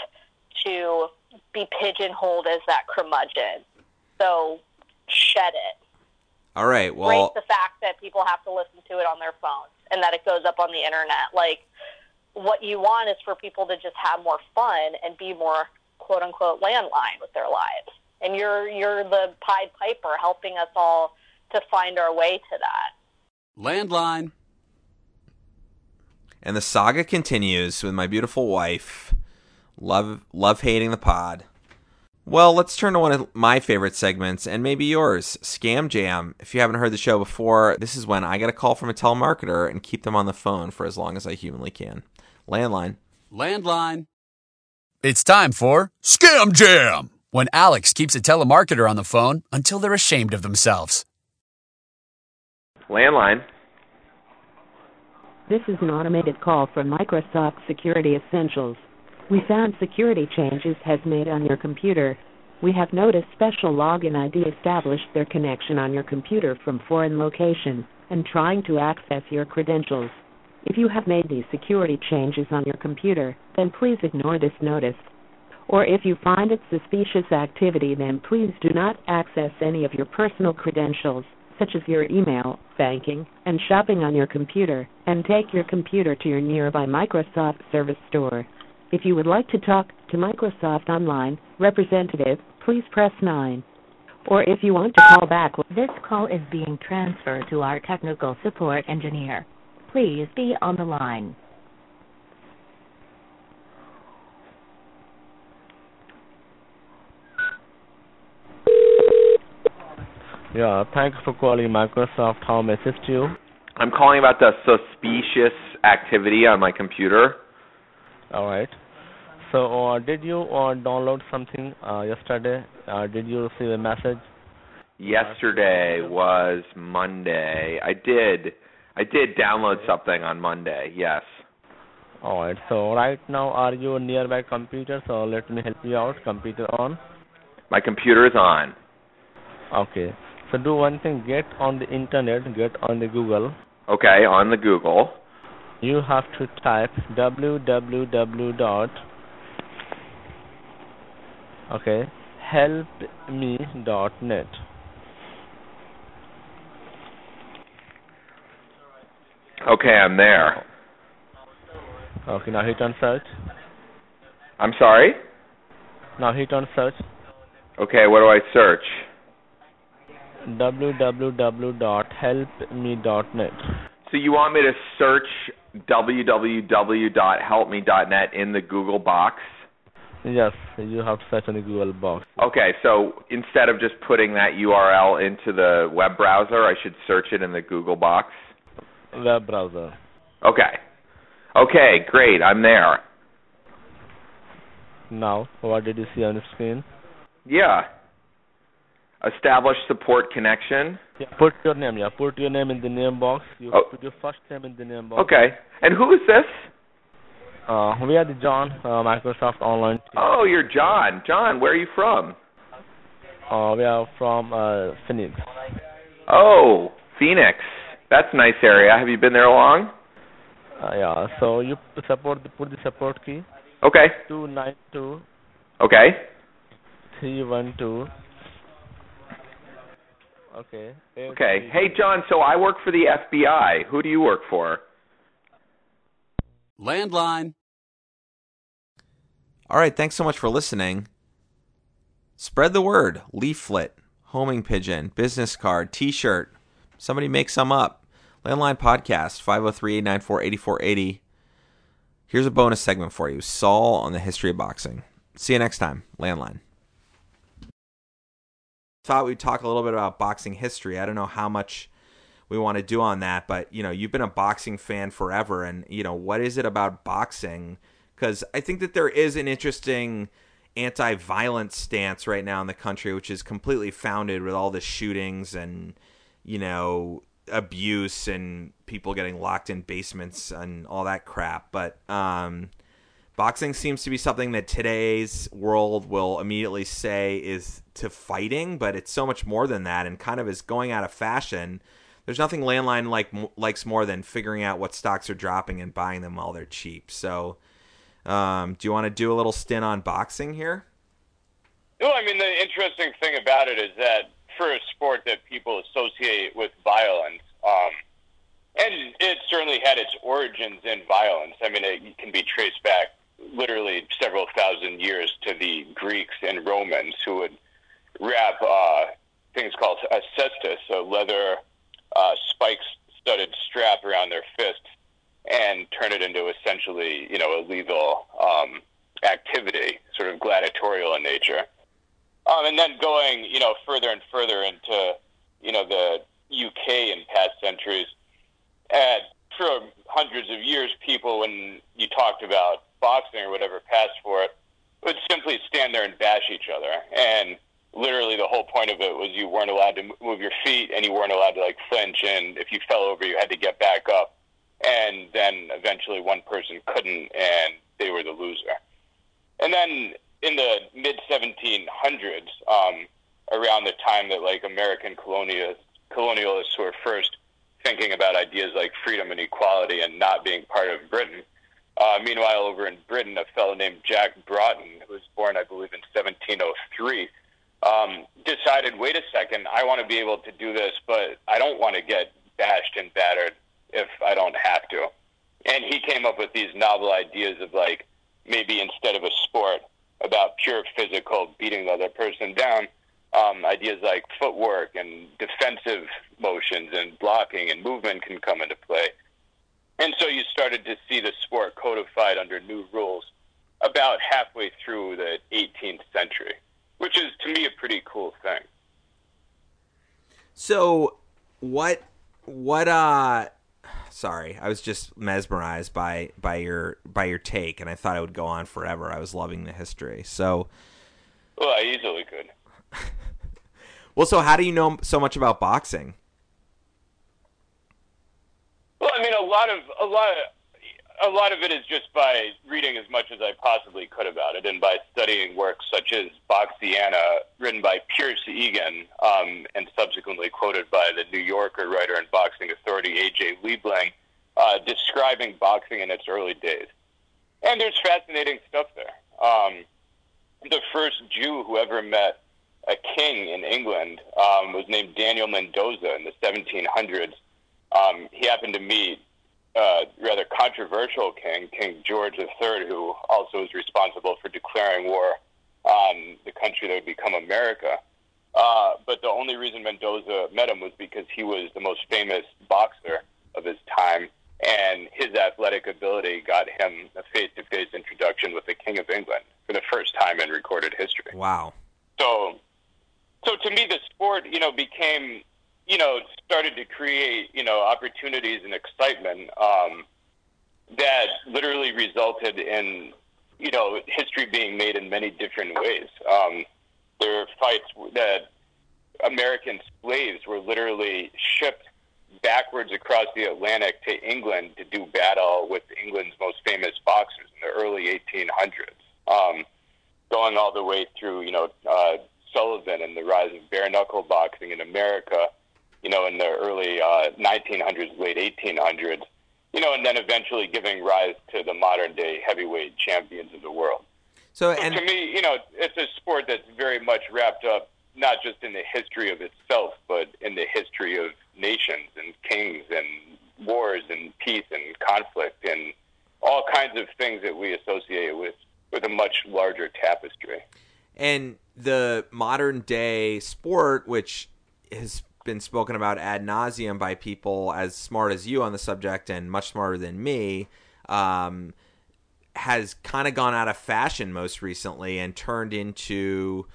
to be pigeonholed as that curmudgeon. So shed it. All right. Embrace Well, the fact that people have to listen to it on their phones and that it goes up on the internet. Like what you want is for people to just have more fun and be more quote unquote landline with their lives. And you're you're the Pied Piper helping us all to find our way to that. Landline. and the saga continues with my beautiful wife, love love hating the pod, Well, let's turn to one of my favorite segments and maybe yours, Scam Jam. If you haven't heard the show before, this is when I get a call from a telemarketer and keep them on the phone for as long as I humanly can. Landline. Landline. It's time for Scam Jam, when Alex keeps a telemarketer on the phone until they're ashamed of themselves. Landline. This is an automated call from Microsoft Security Essentials. We found security changes has made on your computer. We have noticed special login ID established their connection on your computer from foreign location and trying to access your credentials. If you have made these security changes on your computer, then please ignore this notice. Or if you find it suspicious activity, then please do not access any of your personal credentials, such as your email, banking, and shopping on your computer, and take your computer to your nearby Microsoft Service Store. If you would like to talk to Microsoft Online representative, please press 9. Or if you want to call back, this call is being transferred to our technical support engineer. Please be on the line. Yeah, thanks for calling Microsoft. How may I assist you? I'm calling about the suspicious activity on my computer. All right. So, uh, did you uh, download something uh, yesterday? Uh, did you receive a message? Yesterday was Monday. I did. I did download something on Monday. Yes. All right. So right now, are you nearby computer? So let me help you out. Computer on. My computer is on. Okay. So do one thing. Get on the internet. Get on the Google. Okay, on the Google. You have to type www dot okay helpme.net Okay, I'm there. okay now hit on search I'm sorry? now hit on search Okay, what do I search? www.helpme.net So you want me to search www.helpme.net in the Google box? yes you have to search on the google box Okay, so instead of just putting that URL into the web browser, I should search it in the Google box? web browser Okay. Okay, great. I'm there. now what did you see on the screen Yeah. Establish support connection. yeah, put your name yeah put your name in the name box you Oh. put your first name in the name box Okay. And who is this? uh we are the john uh, microsoft online team. Oh, you're John. John, where are you from? uh we are from uh phoenix Oh, Phoenix. That's a nice area. Have you been there long? uh, yeah so you support the, put the support key Okay. two nine two Okay. three one two okay Okay. Hey, John, so I work for the FBI. Who do you work for? Landline. All right, thanks so much for listening. Spread the word. Leaflet, homing pigeon, business card, t shirt. Somebody make some up. Landline podcast, 503 894 8480. Here's a bonus segment for you Saul on the history of boxing. See you next time. Landline. Thought we'd talk a little bit about boxing history. I don't know how much we want to do on that, but you know, you've been a boxing fan forever, and you know, what is it about boxing? Because I think that there is an interesting anti-violence stance right now in the country, which is completely founded with all the shootings and you know abuse and people getting locked in basements and all that crap. But um, boxing seems to be something that today's world will immediately say is to fighting, but it's so much more than that, and kind of is going out of fashion. There's nothing landline like likes more than figuring out what stocks are dropping and buying them while they're cheap. So, um, do you want to do a little stint on boxing here? No, I mean the interesting thing about it is that for a sport that people associate with violence, um, and it certainly had its origins in violence. I mean, it can be traced back literally several thousand years to the Greeks and Romans who would wrap uh, things called a cestus, a leather uh, spike-studded strap around their fist, and turn it into essentially, you know, a um, activity, sort of gladiatorial in nature. Um, and then going, you know, further and further into, you know, the UK in past centuries. And for hundreds of years, people, when you talked about boxing or whatever passed for it, would simply stand there and bash each other. And literally the whole point of it was you weren't allowed to move your feet and you weren't allowed to like flinch. And if you fell over, you had to get back up. And then eventually one person couldn't and they were the loser. And then in the mid 1700s, um, around the time that like American colonialists, colonialists were first thinking about ideas like freedom and equality and not being part of Britain. Uh, meanwhile, over in Britain, a fellow named Jack Broughton, who was born, I believe, in 1703, um, decided, wait a second, I want to be able to do this, but I don't want to get bashed and battered if I don't have to. And he came up with these novel ideas of like maybe instead of a sport about pure physical beating the other person down, um, ideas like footwork and defensive motions and blocking and movement can come into play. And so you started to see the sport codified under new rules about halfway through the 18th century, which is to me a pretty cool thing. So, what, what, uh, sorry, I was just mesmerized by by your by your take, and I thought I would go on forever. I was loving the history. So, well, I easily could. well, so how do you know so much about boxing? Well, I mean, a lot of a lot of a lot of it is just by reading as much as I possibly could about it, and by studying works such as Boxiana, written by Pierce Egan, um, and subsequently quoted by the New Yorker writer and boxing authority A.J. Liebling, uh, describing boxing in its early days. And there's fascinating stuff there. Um, the first Jew who ever met a king in England um, was named Daniel Mendoza in the 1700s. Um, he happened to meet uh, rather controversial king, King George III, who also was responsible for declaring war on the country that would become America. Uh, but the only reason Mendoza met him was because he was the most famous boxer of his time, and his athletic ability got him a face-to-face introduction with the King of England for the first time in recorded history. Wow! So, so to me, the sport, you know, became you know, started to create, you know, opportunities and excitement um, that literally resulted in, you know, history being made in many different ways. Um, there are fights that American slaves were literally shipped backwards across the Atlantic to England to do battle with England's most famous boxers in the early 1800s, um, going all the way through, you know, uh, Sullivan and the rise of bare knuckle boxing in America you know, in the early uh, 1900s, late 1800s, you know, and then eventually giving rise to the modern day heavyweight champions of the world. So, so and to me, you know, it's a sport that's very much wrapped up not just in the history of itself, but in the history of nations and kings and wars and peace and conflict and all kinds of things that we associate with with a much larger tapestry. And the modern day sport, which has been spoken about ad nauseum by people as smart as you on the subject and much smarter than me, um, has kind of gone out of fashion most recently and turned into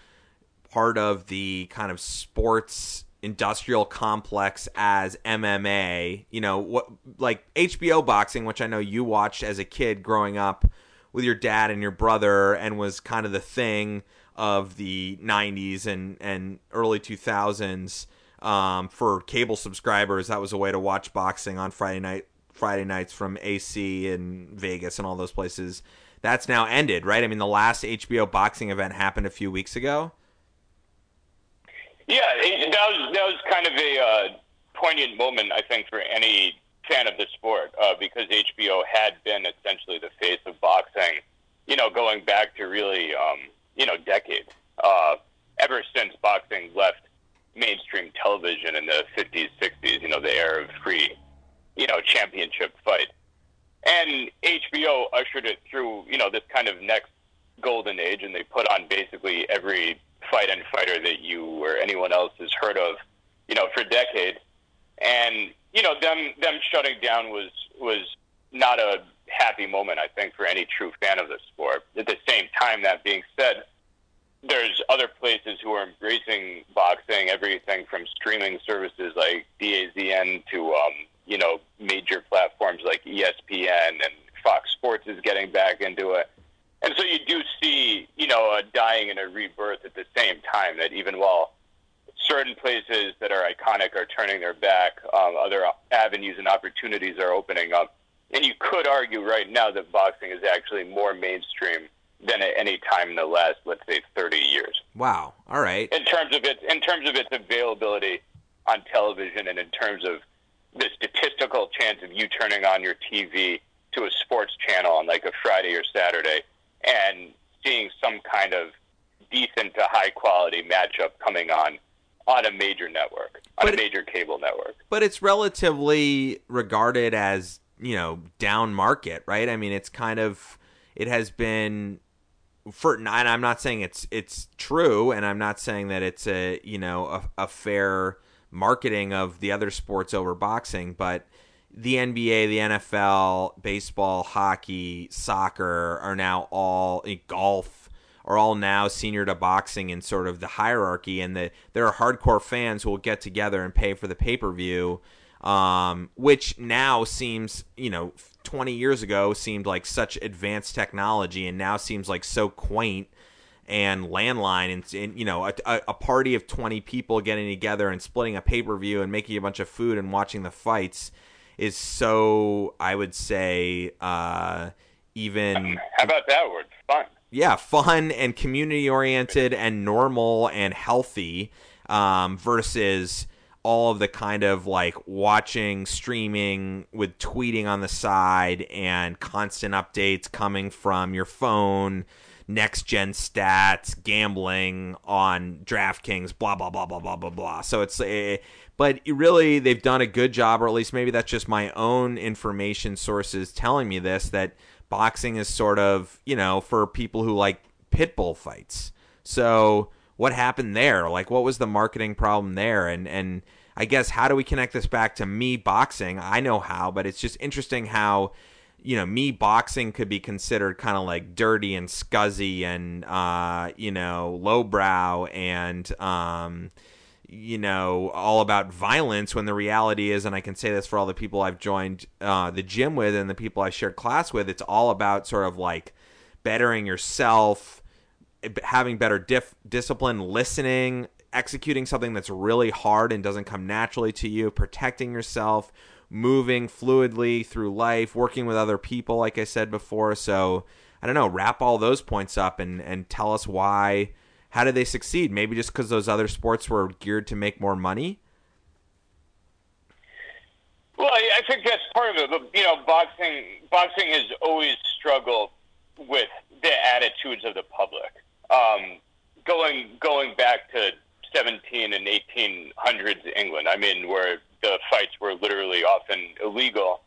part of the kind of sports industrial complex as MMA. You know, what like HBO boxing, which I know you watched as a kid growing up with your dad and your brother, and was kind of the thing of the 90s and and early 2000s um, for cable subscribers, that was a way to watch boxing on Friday night Friday nights from AC and Vegas and all those places. That's now ended, right? I mean, the last HBO boxing event happened a few weeks ago. Yeah, that was that was kind of a uh, poignant moment, I think, for any fan of the sport, uh, because HBO had been essentially the face of boxing, you know, going back to really, um, you know, decades. Uh, ever since boxing left mainstream television in the 50s, 60s, you know, the era of free, you know, championship fight. And HBO ushered it through, you know, this kind of next golden age, and they put on basically every fight and fighter that you or anyone else has heard of, you know, for decades. And you know, them them shutting down was was not a happy moment, I think, for any true fan of the sport. At the same time, that being said, there's other places who are embracing boxing, everything from streaming services like DAZN to um, you know major platforms like ESPN and Fox Sports is getting back into it. And so you do see, you know, a dying and a rebirth at the same time. That even while certain places that are iconic are turning their back, um, other avenues and opportunities are opening up. And you could argue right now that boxing is actually more mainstream than at any time in the last, let's say, 30 years. Wow. All right. In terms of its in terms of its availability on television, and in terms of the statistical chance of you turning on your TV to a sports channel on like a Friday or Saturday and seeing some kind of decent to high quality matchup coming on on a major network, on But a major cable network. But it's relatively regarded as, you know, down market, right? I mean, it's kind of it has been for and I'm not saying it's it's true and I'm not saying that it's a, you know, a, a fair marketing of the other sports over boxing, but the NBA, the NFL, baseball, hockey, soccer are now all eh, golf are all now senior to boxing in sort of the hierarchy, and the there are hardcore fans who will get together and pay for the pay per view, um, which now seems you know 20 years ago seemed like such advanced technology, and now seems like so quaint and landline and, and you know a, a, a party of 20 people getting together and splitting a pay-per-view and making a bunch of food and watching the fights is so i would say uh even How about that word? Fun. yeah, fun and community oriented and normal and healthy um, versus all of the kind of like watching, streaming with tweeting on the side and constant updates coming from your phone, next gen stats, gambling on DraftKings, blah, blah, blah, blah, blah, blah, blah. So it's a. But really, they've done a good job, or at least maybe that's just my own information sources telling me this that boxing is sort of, you know, for people who like pit bull fights. So what happened there? Like what was the marketing problem there? And and I guess how do we connect this back to me boxing? I know how, but it's just interesting how you know, me boxing could be considered kind of like dirty and scuzzy and uh, you know, lowbrow and um you know, all about violence when the reality is, and I can say this for all the people I've joined uh, the gym with and the people I shared class with, it's all about sort of like bettering yourself, having better dif- discipline, listening, executing something that's really hard and doesn't come naturally to you, protecting yourself, moving fluidly through life, working with other people, like I said before. So, I don't know, wrap all those points up and, and tell us why how did they succeed? Maybe just because those other sports were geared to make more money. Well, I I think that's part of it. But you know, boxing boxing has always struggled with the attitudes of the public. Um, going going back to 17 and 1800s England, I mean, where the fights were literally often illegal,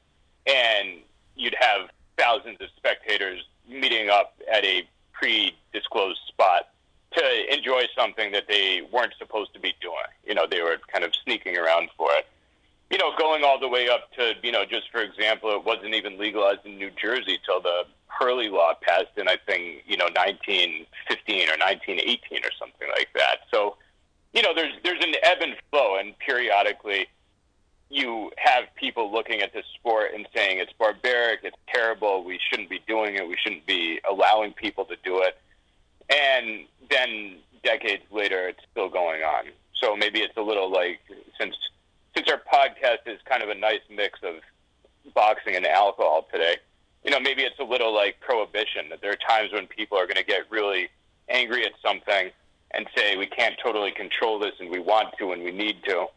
and you'd have thousands of spectators meeting up at a pre-disclosed spot to enjoy something that they weren't supposed to be doing. You know, they were kind of sneaking around for it. You know, going all the way up to, you know, just for example, it wasn't even legalized in New Jersey till the Hurley law passed in, I think, you know, 1915 or 1918 or something like that. So, you know, there's there's an ebb and flow, and periodically you have people looking at this sport and saying it's barbaric, it's terrible, we shouldn't be doing it, we shouldn't be allowing people to do it. And then decades later, it's still going on. So maybe it's a little like since since our podcast is kind of a nice mix of boxing and alcohol today. You know, maybe it's a little like prohibition that there are times when people are going to get really angry at something and say we can't totally control this and we want to and we need to,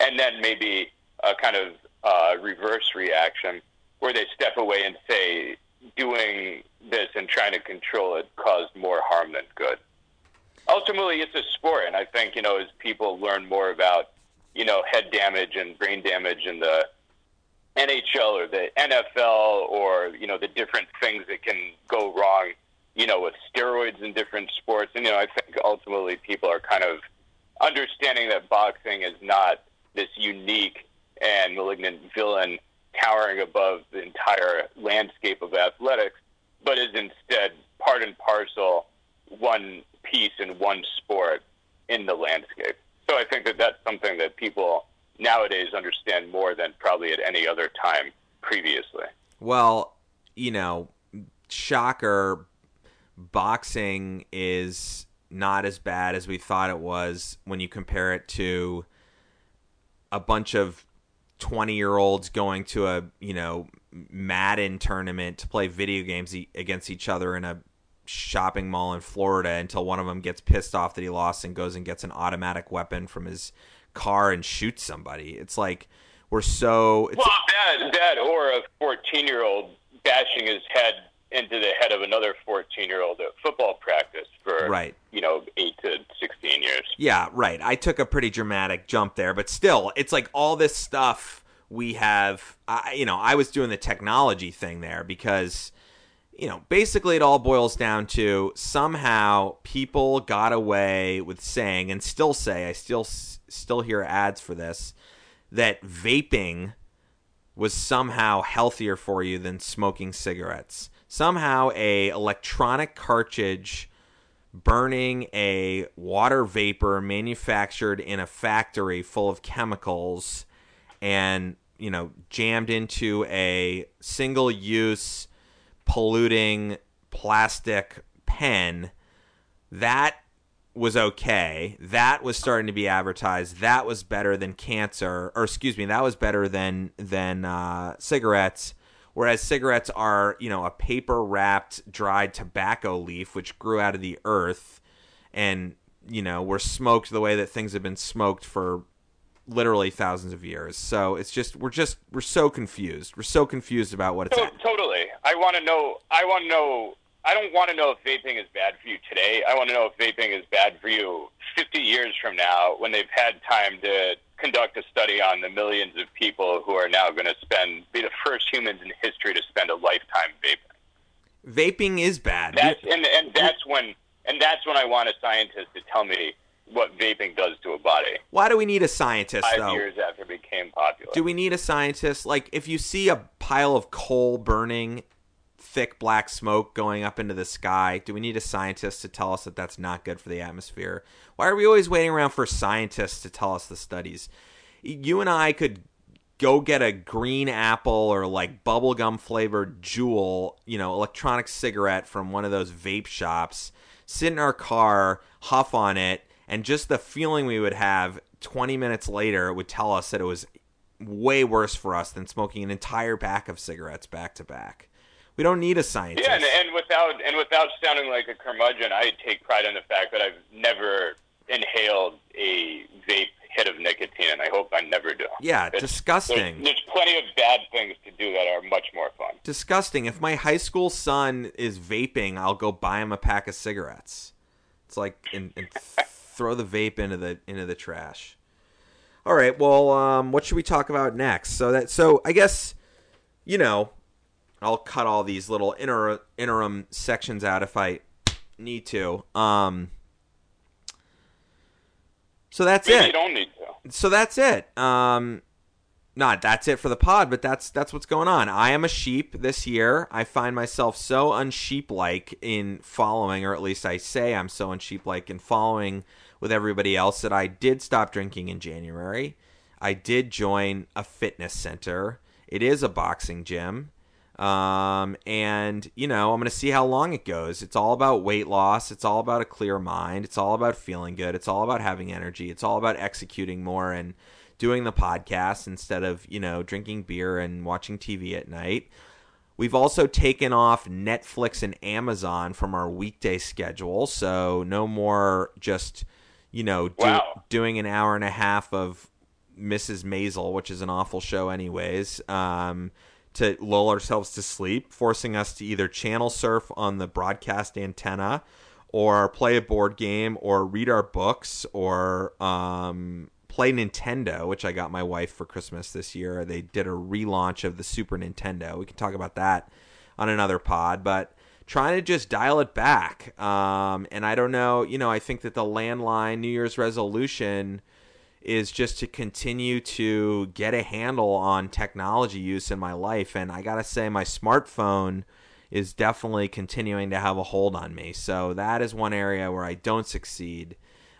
and then maybe a kind of uh, reverse reaction where they step away and say doing this and trying to control it caused more harm than good. Ultimately, it's a sport, and I think you know as people learn more about you know head damage and brain damage in the NHL or the NFL or you know the different things that can go wrong, you know, with steroids in different sports, and you know I think ultimately people are kind of understanding that boxing is not this unique and malignant villain towering above the entire landscape of athletics, but is instead part and parcel one piece in one sport in the landscape. So I think that that's something that people nowadays understand more than probably at any other time previously. Well, you know, shocker, boxing is not as bad as we thought it was when you compare it to a bunch of 20 year olds going to a, you know, Madden tournament to play video games against each other in a shopping mall in Florida until one of them gets pissed off that he lost and goes and gets an automatic weapon from his car and shoot somebody. It's like we're so it's, Well, that, that or a 14 year old bashing his head into the head of another 14 year old at football practice for, Right. you know, 8 to 16 years. Yeah, right. I took a pretty dramatic jump there, but still, it's like all this stuff we have. I, you know, I was doing the technology thing there because, you know, basically it all boils down to somehow people got away with saying and still say. I still still hear ads for this that vaping was somehow healthier for you than smoking cigarettes. Somehow a electronic cartridge burning a water vapor manufactured in a factory full of chemicals and you know jammed into a single use polluting plastic pen that was okay that was starting to be advertised that was better than cancer or excuse me that was better than than uh, cigarettes whereas cigarettes are you know a paper wrapped dried tobacco leaf which grew out of the earth and you know were smoked the way that things have been smoked for literally thousands of years so it's just we're just we're so confused we're so confused about what it's To- totally. I want to know. I want to know. I don't want to know if vaping is bad for you today. I want to know if vaping is bad for you 50 years from now when they've had time to conduct a study on the millions of people who are now going to spend be the first humans in history to spend a lifetime vaping. vaping is bad That's and and that's when and that's when I want a scientist to tell me what vaping does to a body. why do we need a scientist Five though years after it became popular. Do we need a scientist? Like, if you see a pile of coal burning, thick black smoke going up into the sky, do we need a scientist to tell us that that's not good for the atmosphere? Why are we always waiting around for scientists to tell us the studies? You and I could go get a green apple or like bubblegum flavored Juul, you know, electronic cigarette from one of those vape shops, sit in our car, huff on it, and just the feeling we would have 20 minutes later would tell us that it was way worse for us than smoking an entire pack of cigarettes back to back. We don't need a scientist. Yeah, and, and without and without sounding like a curmudgeon, I take pride in the fact that I've never inhaled a vape hit of nicotine, and I hope I never do. Yeah, It's- disgusting. There's, there's plenty of bad things to do that are much more fun. disgusting. If my high school son is vaping, I'll go buy him a pack of cigarettes. It's like and, and throw the vape into the into the trash. All right. Well, um, what should we talk about next? So that so I guess you know I'll cut all these little inter, interim sections out if I need to. Um, so that's Maybe it you don't need to. so that's it. Um, not that's it for the pod, but that's that's what's going on. I am a sheep this year. I find myself so unsheep-like in following, or at least I say I'm so unsheep-like in following with everybody else that I did stop drinking in January. I did join a fitness center. It is a boxing gym. Um, and you know, I'm going to see how long it goes. It's all about weight loss. It's all about a clear mind. It's all about feeling good. It's all about having energy. It's all about executing more and doing the podcast instead of, you know, drinking beer and watching TV at night. We've also taken off Netflix and Amazon from our weekday schedule, so no more just, you know, do, Wow. doing an hour and a half of Mrs. Maisel, which is an awful show, anyways, um, to lull ourselves to sleep, forcing us to either channel surf on the broadcast antenna or play a board game or read our books or um, play Nintendo, which I got my wife for Christmas this year. They did a relaunch of the Super Nintendo. We can talk about that on another pod, but trying to just dial it back. Um, and I don't know, you know, I think that the landline New Year's resolution is just to continue to get a handle on technology use in my life. And I got to say, my smartphone is definitely continuing to have a hold on me. So that is one area where I don't succeed.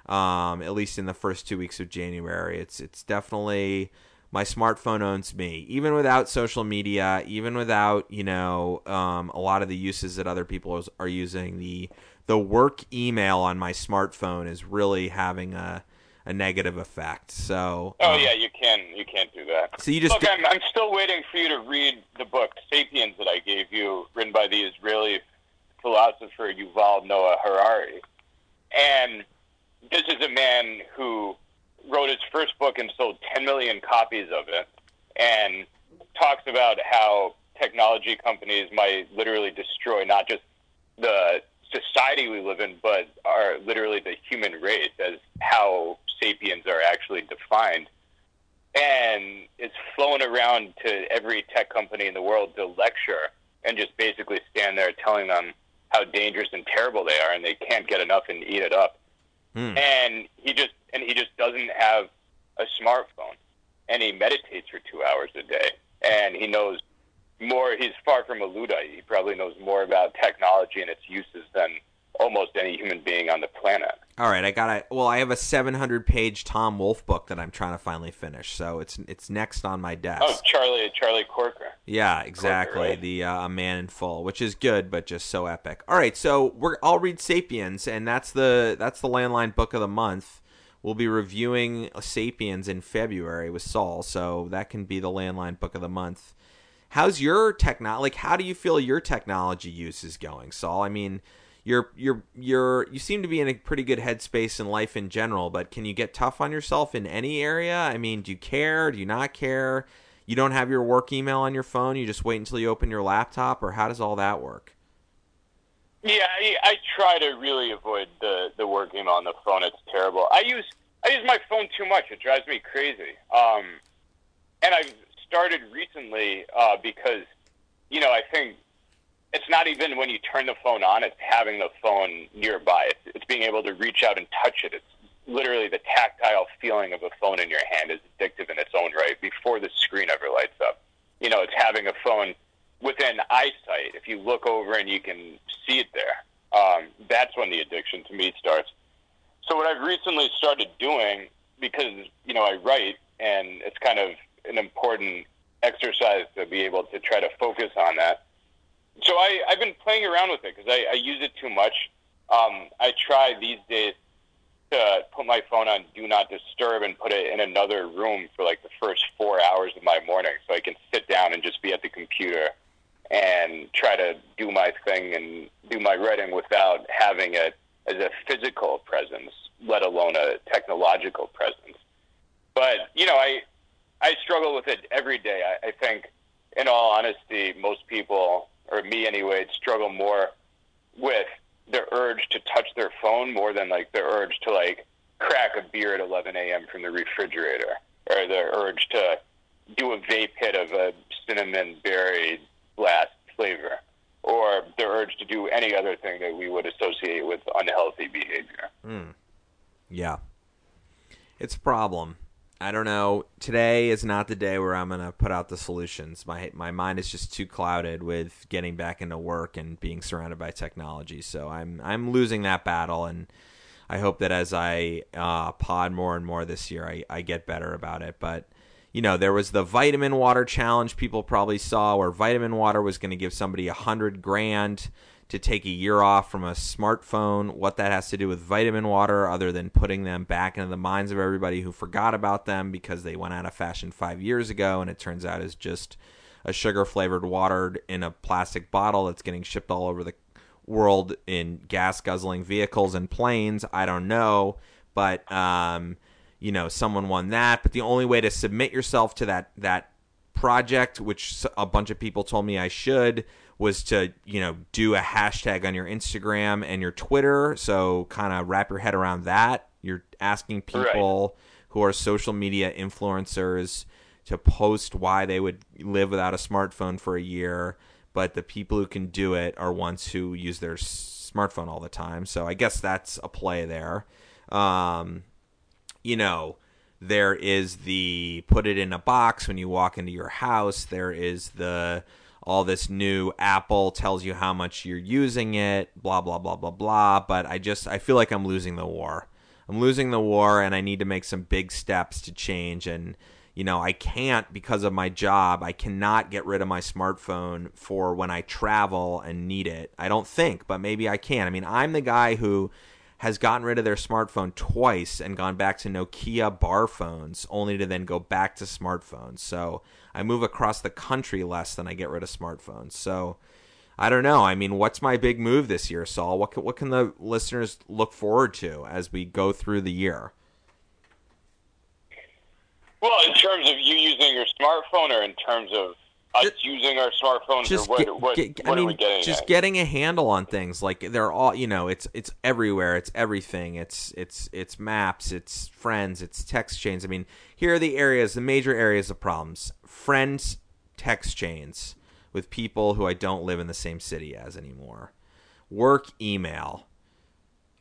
Um, at least in the first two weeks of January, it's it's definitely my smartphone owns me. Even without social media, even without you know um, a lot of the uses that other people are using, the the work email on my smartphone is really having a a negative effect. So. Oh um, yeah, you can you can't do that. So you just look. I'm, I'm still waiting for you to read the book *Sapiens* that I gave you, written by the Israeli philosopher Yuval Noah Harari, and this is a man who wrote his first book and sold 10 million copies of it, and talks about how technology companies might literally destroy not just the society we live in, but are literally the human race as how sapiens are actually defined. And it's flown around to every tech company in the world to lecture and just basically stand there telling them how dangerous and terrible they are, and they can't get enough and eat it up. Hmm. And he just and he just doesn't have a smartphone, and he meditates for two hours a day, and he knows more. He's far from a Luddite. He probably knows more about technology and its uses than almost any human being on the planet. All right, I got it. Well, I have a 700 page Tom Wolfe book that I'm trying to finally finish, so it's it's next on my desk. Oh, Charlie Charlie Corker. Yeah, exactly. Corker, right? The uh, A Man in Full, which is good, but just so epic. All right, so we're I'll read *Sapiens*, and that's the that's the landline book of the month. We'll be reviewing *Sapiens* in February with Saul, so that can be the landline book of the month. How's your technology? Like, how do you feel your technology use is going, Saul? I mean you're you're you're you seem to be in a pretty good headspace in life in general, but can you get tough on yourself in any area? I mean, do you care? Do you not care? You don't have your work email on your phone. You just wait until you open your laptop, or how does all that work? Yeah, I, I try to really avoid the the work email on the phone. It's terrible. I use I use my phone too much. It drives me crazy. Um, and I've started recently uh, because you know I think it's not even when you turn the phone on; it's having the phone nearby. It's, it's being able to reach out and touch it. It's literally the tactile feeling of a phone in your hand is addictive in its own right. Before the screen ever lights up, you know, it's having a phone within eyesight. If you look over and you can see it there, um, that's when the addiction to me starts. So what I've recently started doing, because you know I write, and it's kind of an important exercise to be able to try to focus on that so I, I've been playing around with it because I, I use it too much. Um, I try these days to put my phone on do not disturb and put it in another room for like the first four hours of my morning so I can sit down and just be at the computer and try to do my thing and do my writing without having it as a physical presence, let alone a technological presence. But, you know, I, I struggle with it every day. I, I think, in all honesty, most people or me anyway, struggle more with the urge to touch their phone more than like the urge to like crack a beer at 11 a.m. from the refrigerator, or the urge to do a vape hit of a cinnamon berry blast flavor, or the urge to do any other thing that we would associate with unhealthy behavior. Mm. Yeah, it's a problem. I don't know. Today is not the day where I'm gonna put out the solutions. My my mind is just too clouded with getting back into work and being surrounded by technology. So I'm I'm losing that battle, and I hope that as I uh, pod more and more this year, I, I get better about it. But you know, there was the vitamin water challenge people probably saw, where vitamin water was going to give somebody a hundred grand to take a year off from a smartphone, what that has to do with vitamin water, other than putting them back into the minds of everybody who forgot about them because they went out of fashion five years ago, and it turns out is just a sugar flavored water in a plastic bottle that's getting shipped all over the world in gas guzzling vehicles and planes. I don't know, but um, you know, someone won that. But the only way to submit yourself to that that project, which a bunch of people told me I should, was to you know do a hashtag on your Instagram and your Twitter. So kind of wrap your head around that. You're asking people right. who are social media influencers to post why they would live without a smartphone for a year, but the people who can do it are ones who use their smartphone all the time. So I guess that's a play there. Um, you know, there is the put it in a box when you walk into your house. There is the all this new Apple tells you how much you're using it, blah blah blah blah blah. But I just I feel like I'm losing the war. I'm losing the war, and I need to make some big steps to change. And you know, I can't because of my job. I cannot get rid of my smartphone for when I travel and need it. I don't think, but maybe I can. I mean, I'm the guy who has gotten rid of their smartphone twice and gone back to Nokia bar phones, only to then go back to smartphones. So I move across the country less than I get rid of smartphones. So I don't know. I mean, what's my big move this year, Saul? What can, what can the listeners look forward to as we go through the year? Well, in terms of you using your smartphone, or in terms of us just, using our smartphones, just or what, get, what, get, what I mean, we getting? Just at? getting a handle on things. Like they're all, you know, it's it's everywhere. It's everything. It's it's it's maps. It's friends. It's text chains. I mean, here are the areas, the major areas of problems: friends, text chains with people who I don't live in the same city as anymore, work email,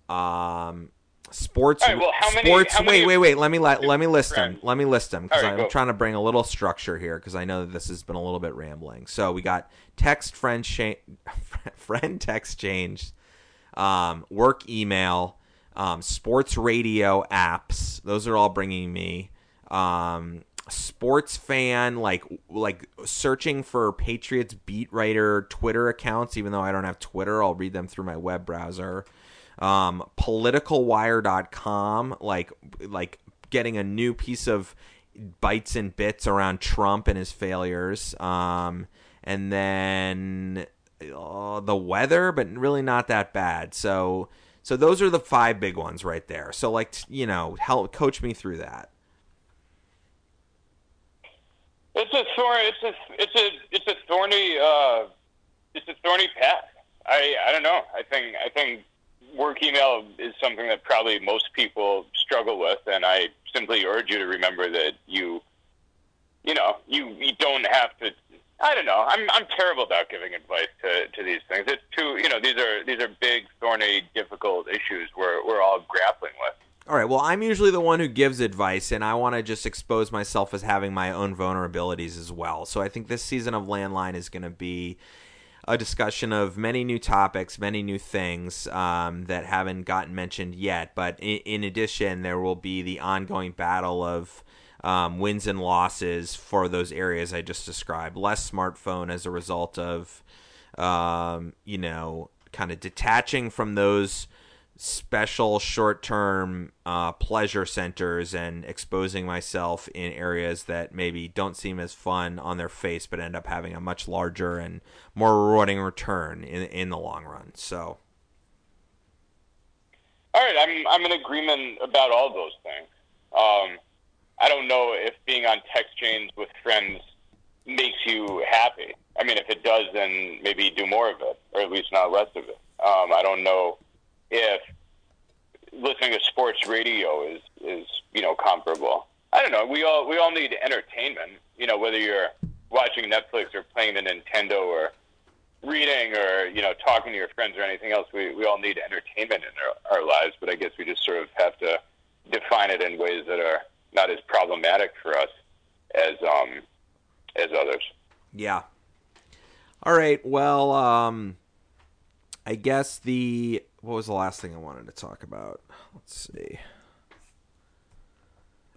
um, sports right, well, many- sports wait wait wait let me let, let me list them let me list them because right, i'm go. trying to bring a little structure here because i know that this has been a little bit rambling. So we got text friend cha- friend text change um, work email um, sports radio apps those are all bringing me um, sports fan like like searching for patriots beat writer twitter accounts even though i don't have twitter i'll read them through my web browser um, politicalwire.com like like getting a new piece of bites and bits around Trump and his failures um, and then uh, the weather but really not that bad so so those are the five big ones right there so like you know help coach me through that It's a thorn. It's a it's a it's a thorny uh, it's a thorny path. I I don't know. I think I think work email is something that probably most people struggle with, and I simply urge you to remember that you you know you you don't have to. I don't know. I'm I'm terrible about giving advice to, to these things. It's too you know these are these are big, thorny, difficult issues we're we're all grappling with. All right. Well, I'm usually the one who gives advice, and I want to just expose myself as having my own vulnerabilities as well. So I think this season of Landline is going to be a discussion of many new topics, many new things um, that haven't gotten mentioned yet. But in, in addition, there will be the ongoing battle of um, wins and losses for those areas I just described. Less smartphone as a result of, um, you know, kind of detaching from those special short-term uh, pleasure centers and exposing myself in areas that maybe don't seem as fun on their face, but end up having a much larger and more rewarding return in in the long run. So, All right, I'm I'm in agreement about all those things. Um, I don't know if being on text chains with friends makes you happy. I mean, if it does, then maybe do more of it, or at least not less of it. Um, I don't know if listening to sports radio is is you know comparable. I don't know. We all we all need entertainment. You know, whether you're watching Netflix or playing the Nintendo or reading or you know talking to your friends or anything else. We we all need entertainment in our, our lives, but I guess we just sort of have to define it in ways that are not as problematic for us as um as others. yeah. All right. Well, um, I guess the what was the last thing I wanted to talk about? Let's see.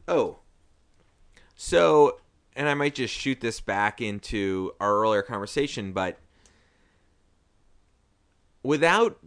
Oh, so and I might just shoot this back into our earlier conversation, but without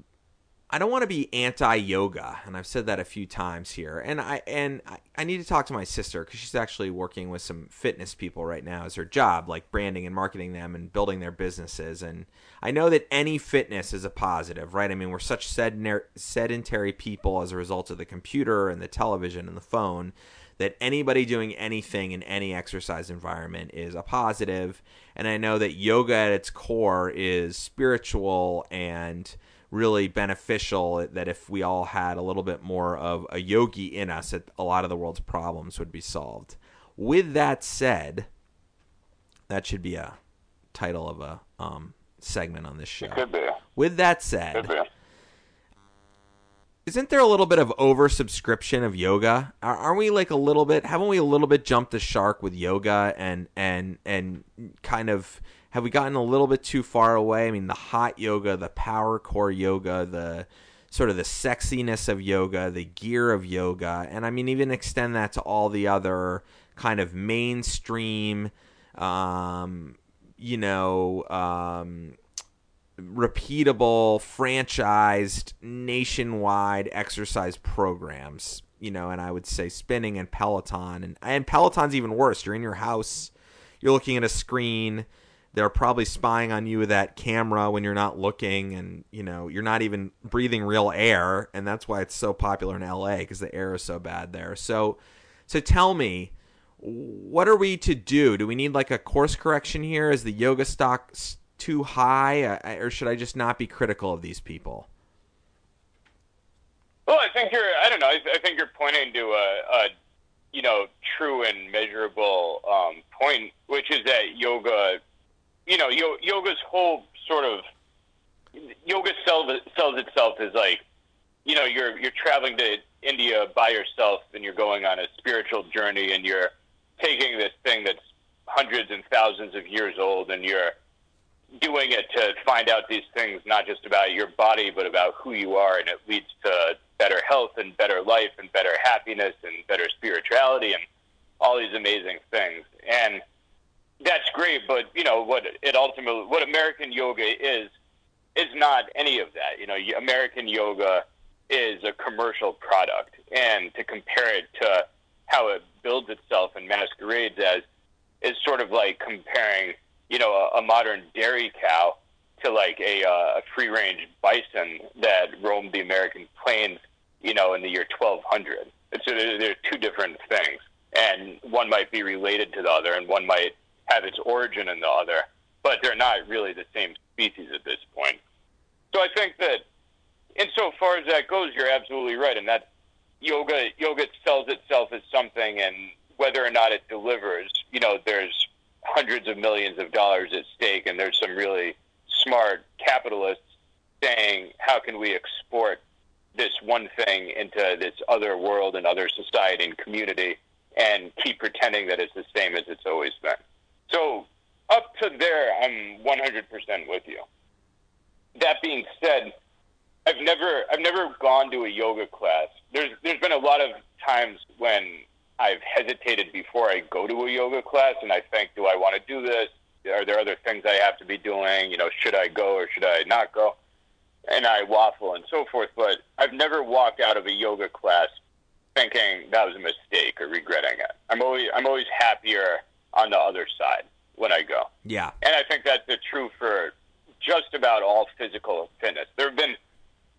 I don't want to be anti yoga, and I've said that a few times here. And I and I, I need to talk to my sister because she's actually working with some fitness people right now as her job, like branding and marketing them and building their businesses. And I know that any fitness is a positive, right? I mean, we're such sedentary, sedentary people as a result of the computer and the television and the phone that anybody doing anything in any exercise environment is a positive. And I know that yoga at its core is spiritual and really beneficial that if we all had a little bit more of a yogi in us that a lot of the world's problems would be solved with that said that should be a title of a um, segment on this show Could be. with that said isn't there a little bit of oversubscription of yoga? Are, are we like a little bit? Haven't we a little bit jumped the shark with yoga and and and kind of have we gotten a little bit too far away? I mean, the hot yoga, the power core yoga, the sort of the sexiness of yoga, the gear of yoga, and I mean, even extend that to all the other kind of mainstream, um, you know, um, repeatable, franchised, nationwide exercise programs. You know, and I would say spinning and Peloton, and and Peloton's even worse. You're in your house, you're looking at a screen they're probably spying on you with that camera when you're not looking and you know you're not even breathing real air and that's why it's so popular in LA because the air is so bad there. So so tell me what are we to do? Do we need like a course correction here? Is the yoga stock too high? Or should I just not be critical of these people? Well I think you're I don't know I, think you're pointing to a, a you know true and measurable um, point which is that yoga you know, yoga's whole sort of yoga sells, sells itself as like, you know, you're you're traveling to India by yourself and you're going on a spiritual journey and you're taking this thing that's hundreds and thousands of years old and you're doing it to find out these things not just about your body but about who you are. And it leads to better health and better life and better happiness and better spirituality and all these amazing things. And that's great, but you know what it ultimately what American yoga is is not any of that. You know, American yoga is a commercial product, and to compare it to how it builds itself and masquerades as is sort of like comparing you know a, a modern dairy cow to like a, uh, free range bison that roamed the American plains, you know, in the year 1200. And so they're, they're two different things, and one might be related to the other, and one might have its origin in the other, but they're not really the same species at this point. So I think that, insofar as that goes, you're absolutely right, and that yoga yoga sells itself as something, and whether or not it delivers, you know, there's hundreds of millions of dollars at stake, and there's some really smart capitalists saying, how can we export this one thing into this other world and other society and community and keep pretending that it's the same as it's always been. So up to there, I'm 100% with you. That being said, I've never I've never gone to a yoga class. There's there's been a lot of times when I've hesitated before I go to a yoga class, and I think, do I want to do this? Are there other things I have to be doing? You know, should I go or should I not go? And I waffle and so forth. But I've never walked out of a yoga class thinking that was a mistake or regretting it. I'm always I'm always happier on the other side when I go. Yeah. And I think that's true for just about all physical fitness. There have been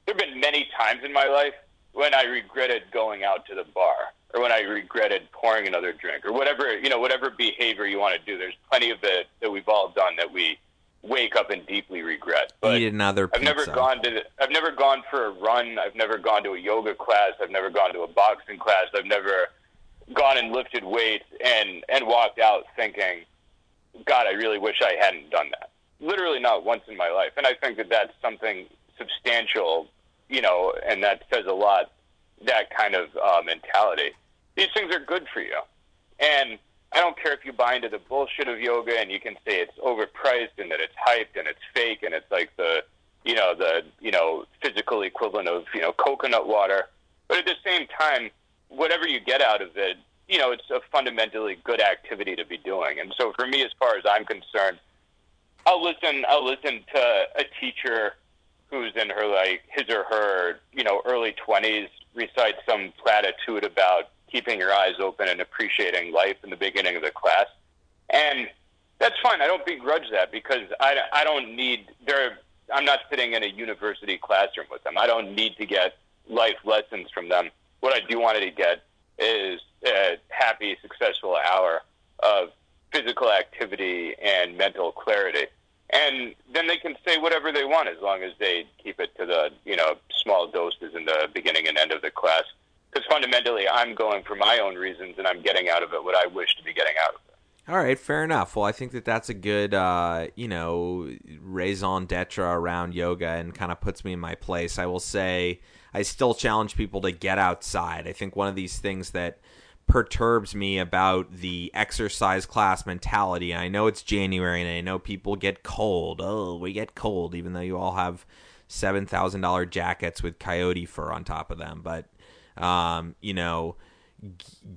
there have been many times in my life when I regretted going out to the bar or when I regretted pouring another drink or whatever, you know, whatever behavior you want to do. There's plenty of it that we've all done that we wake up and deeply regret. But Eat another pizza. I've never gone to The, I've never gone for a run. I've never gone to a yoga class. I've never gone to a boxing class. I've never gone and lifted weights and and walked out thinking, God, I really wish I hadn't done that. Literally not once in my life, and I think that that's something substantial, you know, and that says a lot. That kind of uh, mentality. These things are good for you, and I don't care if you buy into the bullshit of yoga and you can say it's overpriced and that it's hyped and it's fake and it's like the you know the you know physical equivalent of you know coconut water. But at the same time, whatever you get out of it, you know, it's a fundamentally good activity to be doing. And so for me, as far as I'm concerned, I'll listen. I'll listen to a teacher who's in her like his or her you know early twenties recite some platitude about keeping your eyes open and appreciating life in the beginning of the class, and that's fine. I don't begrudge that because I, I don't need there. I'm not sitting in a university classroom with them. I don't need to get life lessons from them what I do want to get is a happy, successful hour of physical activity and mental clarity. And then they can say whatever they want as long as they keep it to the, you know, small doses in the beginning and end of the class. Because fundamentally, I'm going for my own reasons and I'm getting out of it what I wish to be getting out of it. All right, fair enough. Well, I think that that's a good, uh, you know, raison d'etre around yoga and kind of puts me in my place. I will say I still challenge people to get outside. I think one of these things that perturbs me about the exercise class mentality. I know it's January and I know people get cold. Oh, we get cold, even though you all have seven thousand dollar jackets with coyote fur on top of them. But um, you know,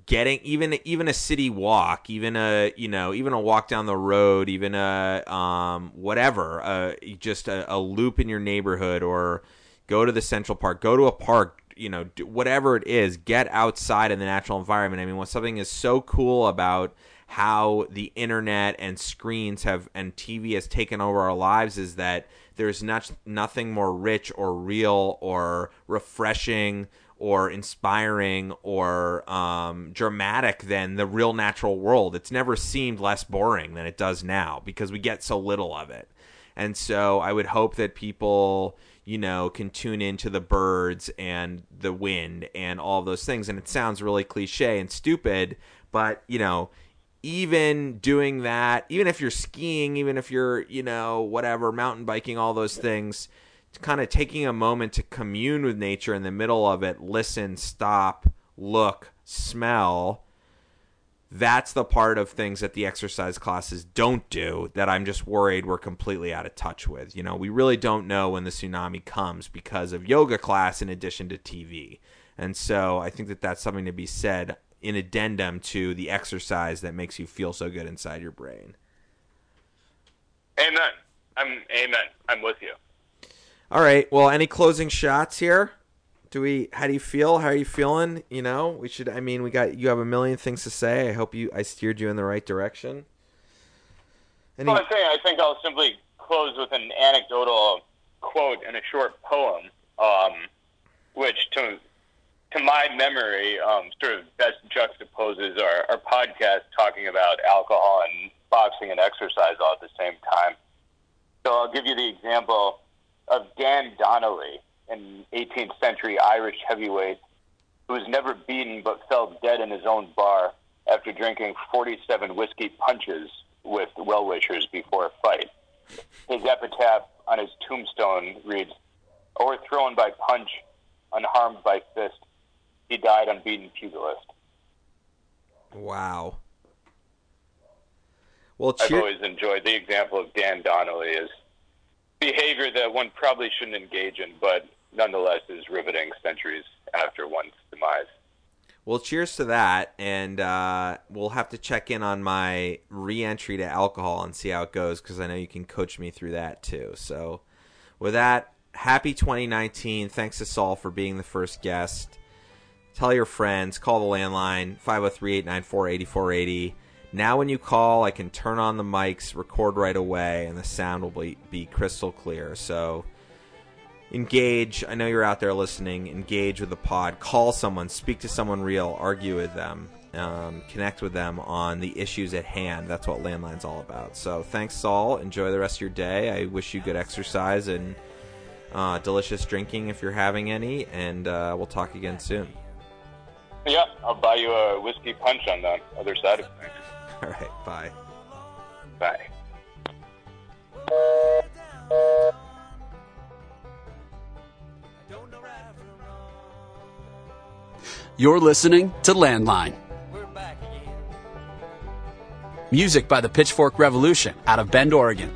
getting even even a city walk, even a you know even a walk down the road, even a um, whatever, uh, just a, a loop in your neighborhood, or go to the Central Park, go to a park, you know, whatever it is, get outside in the natural environment. I mean, what something is so cool about how the internet and screens have and TV has taken over our lives is that there's not nothing more rich or real or refreshing or inspiring or um, dramatic than the real natural world. It's never seemed less boring than it does now because we get so little of it. And so I would hope that people, you know, can tune into the birds and the wind and all those things. And it sounds really cliche and stupid, but, you know, even doing that, even if you're skiing, even if you're, you know, whatever, mountain biking, all those things, kind of taking a moment to commune with nature in the middle of it, listen, stop, look, smell. That's the part of things that the exercise classes don't do that I'm just worried we're completely out of touch with. You know, we really don't know when the tsunami comes because of yoga class in addition to TV. And so I think that that's something to be said in addendum to the exercise that makes you feel so good inside your brain. Amen. I'm amen. I'm with you. All right. Well, any closing shots here? Do we? How do you feel? How are you feeling? You know, we should. I mean, we got you have a million things to say. I hope you. I steered you in the right direction. Any... Well, I think I think I'll simply close with an anecdotal quote in a short poem, um, which to to my memory um, sort of best juxtaposes our, our podcast talking about alcohol and boxing and exercise all at the same time. So I'll give you the example of Dan Donnelly, an 18th century Irish heavyweight who was never beaten but fell dead in his own bar after drinking 47 whiskey punches with well wishers before a fight. His epitaph on his tombstone reads, Overthrown by punch, unharmed by fist, he died unbeaten pugilist. Wow. Well, cheer- I've always enjoyed the example of Dan Donnelly as behavior that one probably shouldn't engage in, but nonetheless is riveting centuries after one's demise. Well, cheers to that, and uh, we'll have to check in on my re-entry to alcohol and see how it goes because I know you can coach me through that too. So, with that, happy 2019! Thanks to Saul for being the first guest. Tell your friends. Call the landline 503-894-8480. Now, when you call, I can turn on the mics, record right away, and the sound will be, be crystal clear. So, engage. I know you're out there listening. Engage with the pod. Call someone. Speak to someone real. Argue with them. Um, connect with them on the issues at hand. That's what Landline's all about. So, thanks, Saul. Enjoy the rest of your day. I wish you good exercise and uh, delicious drinking if you're having any. And uh, we'll talk again soon. Yeah, I'll buy you a whiskey punch on the other side of things. All right. Bye. Bye. You're listening to Landline. Music by the Pitchfork Revolution out of Bend, Oregon.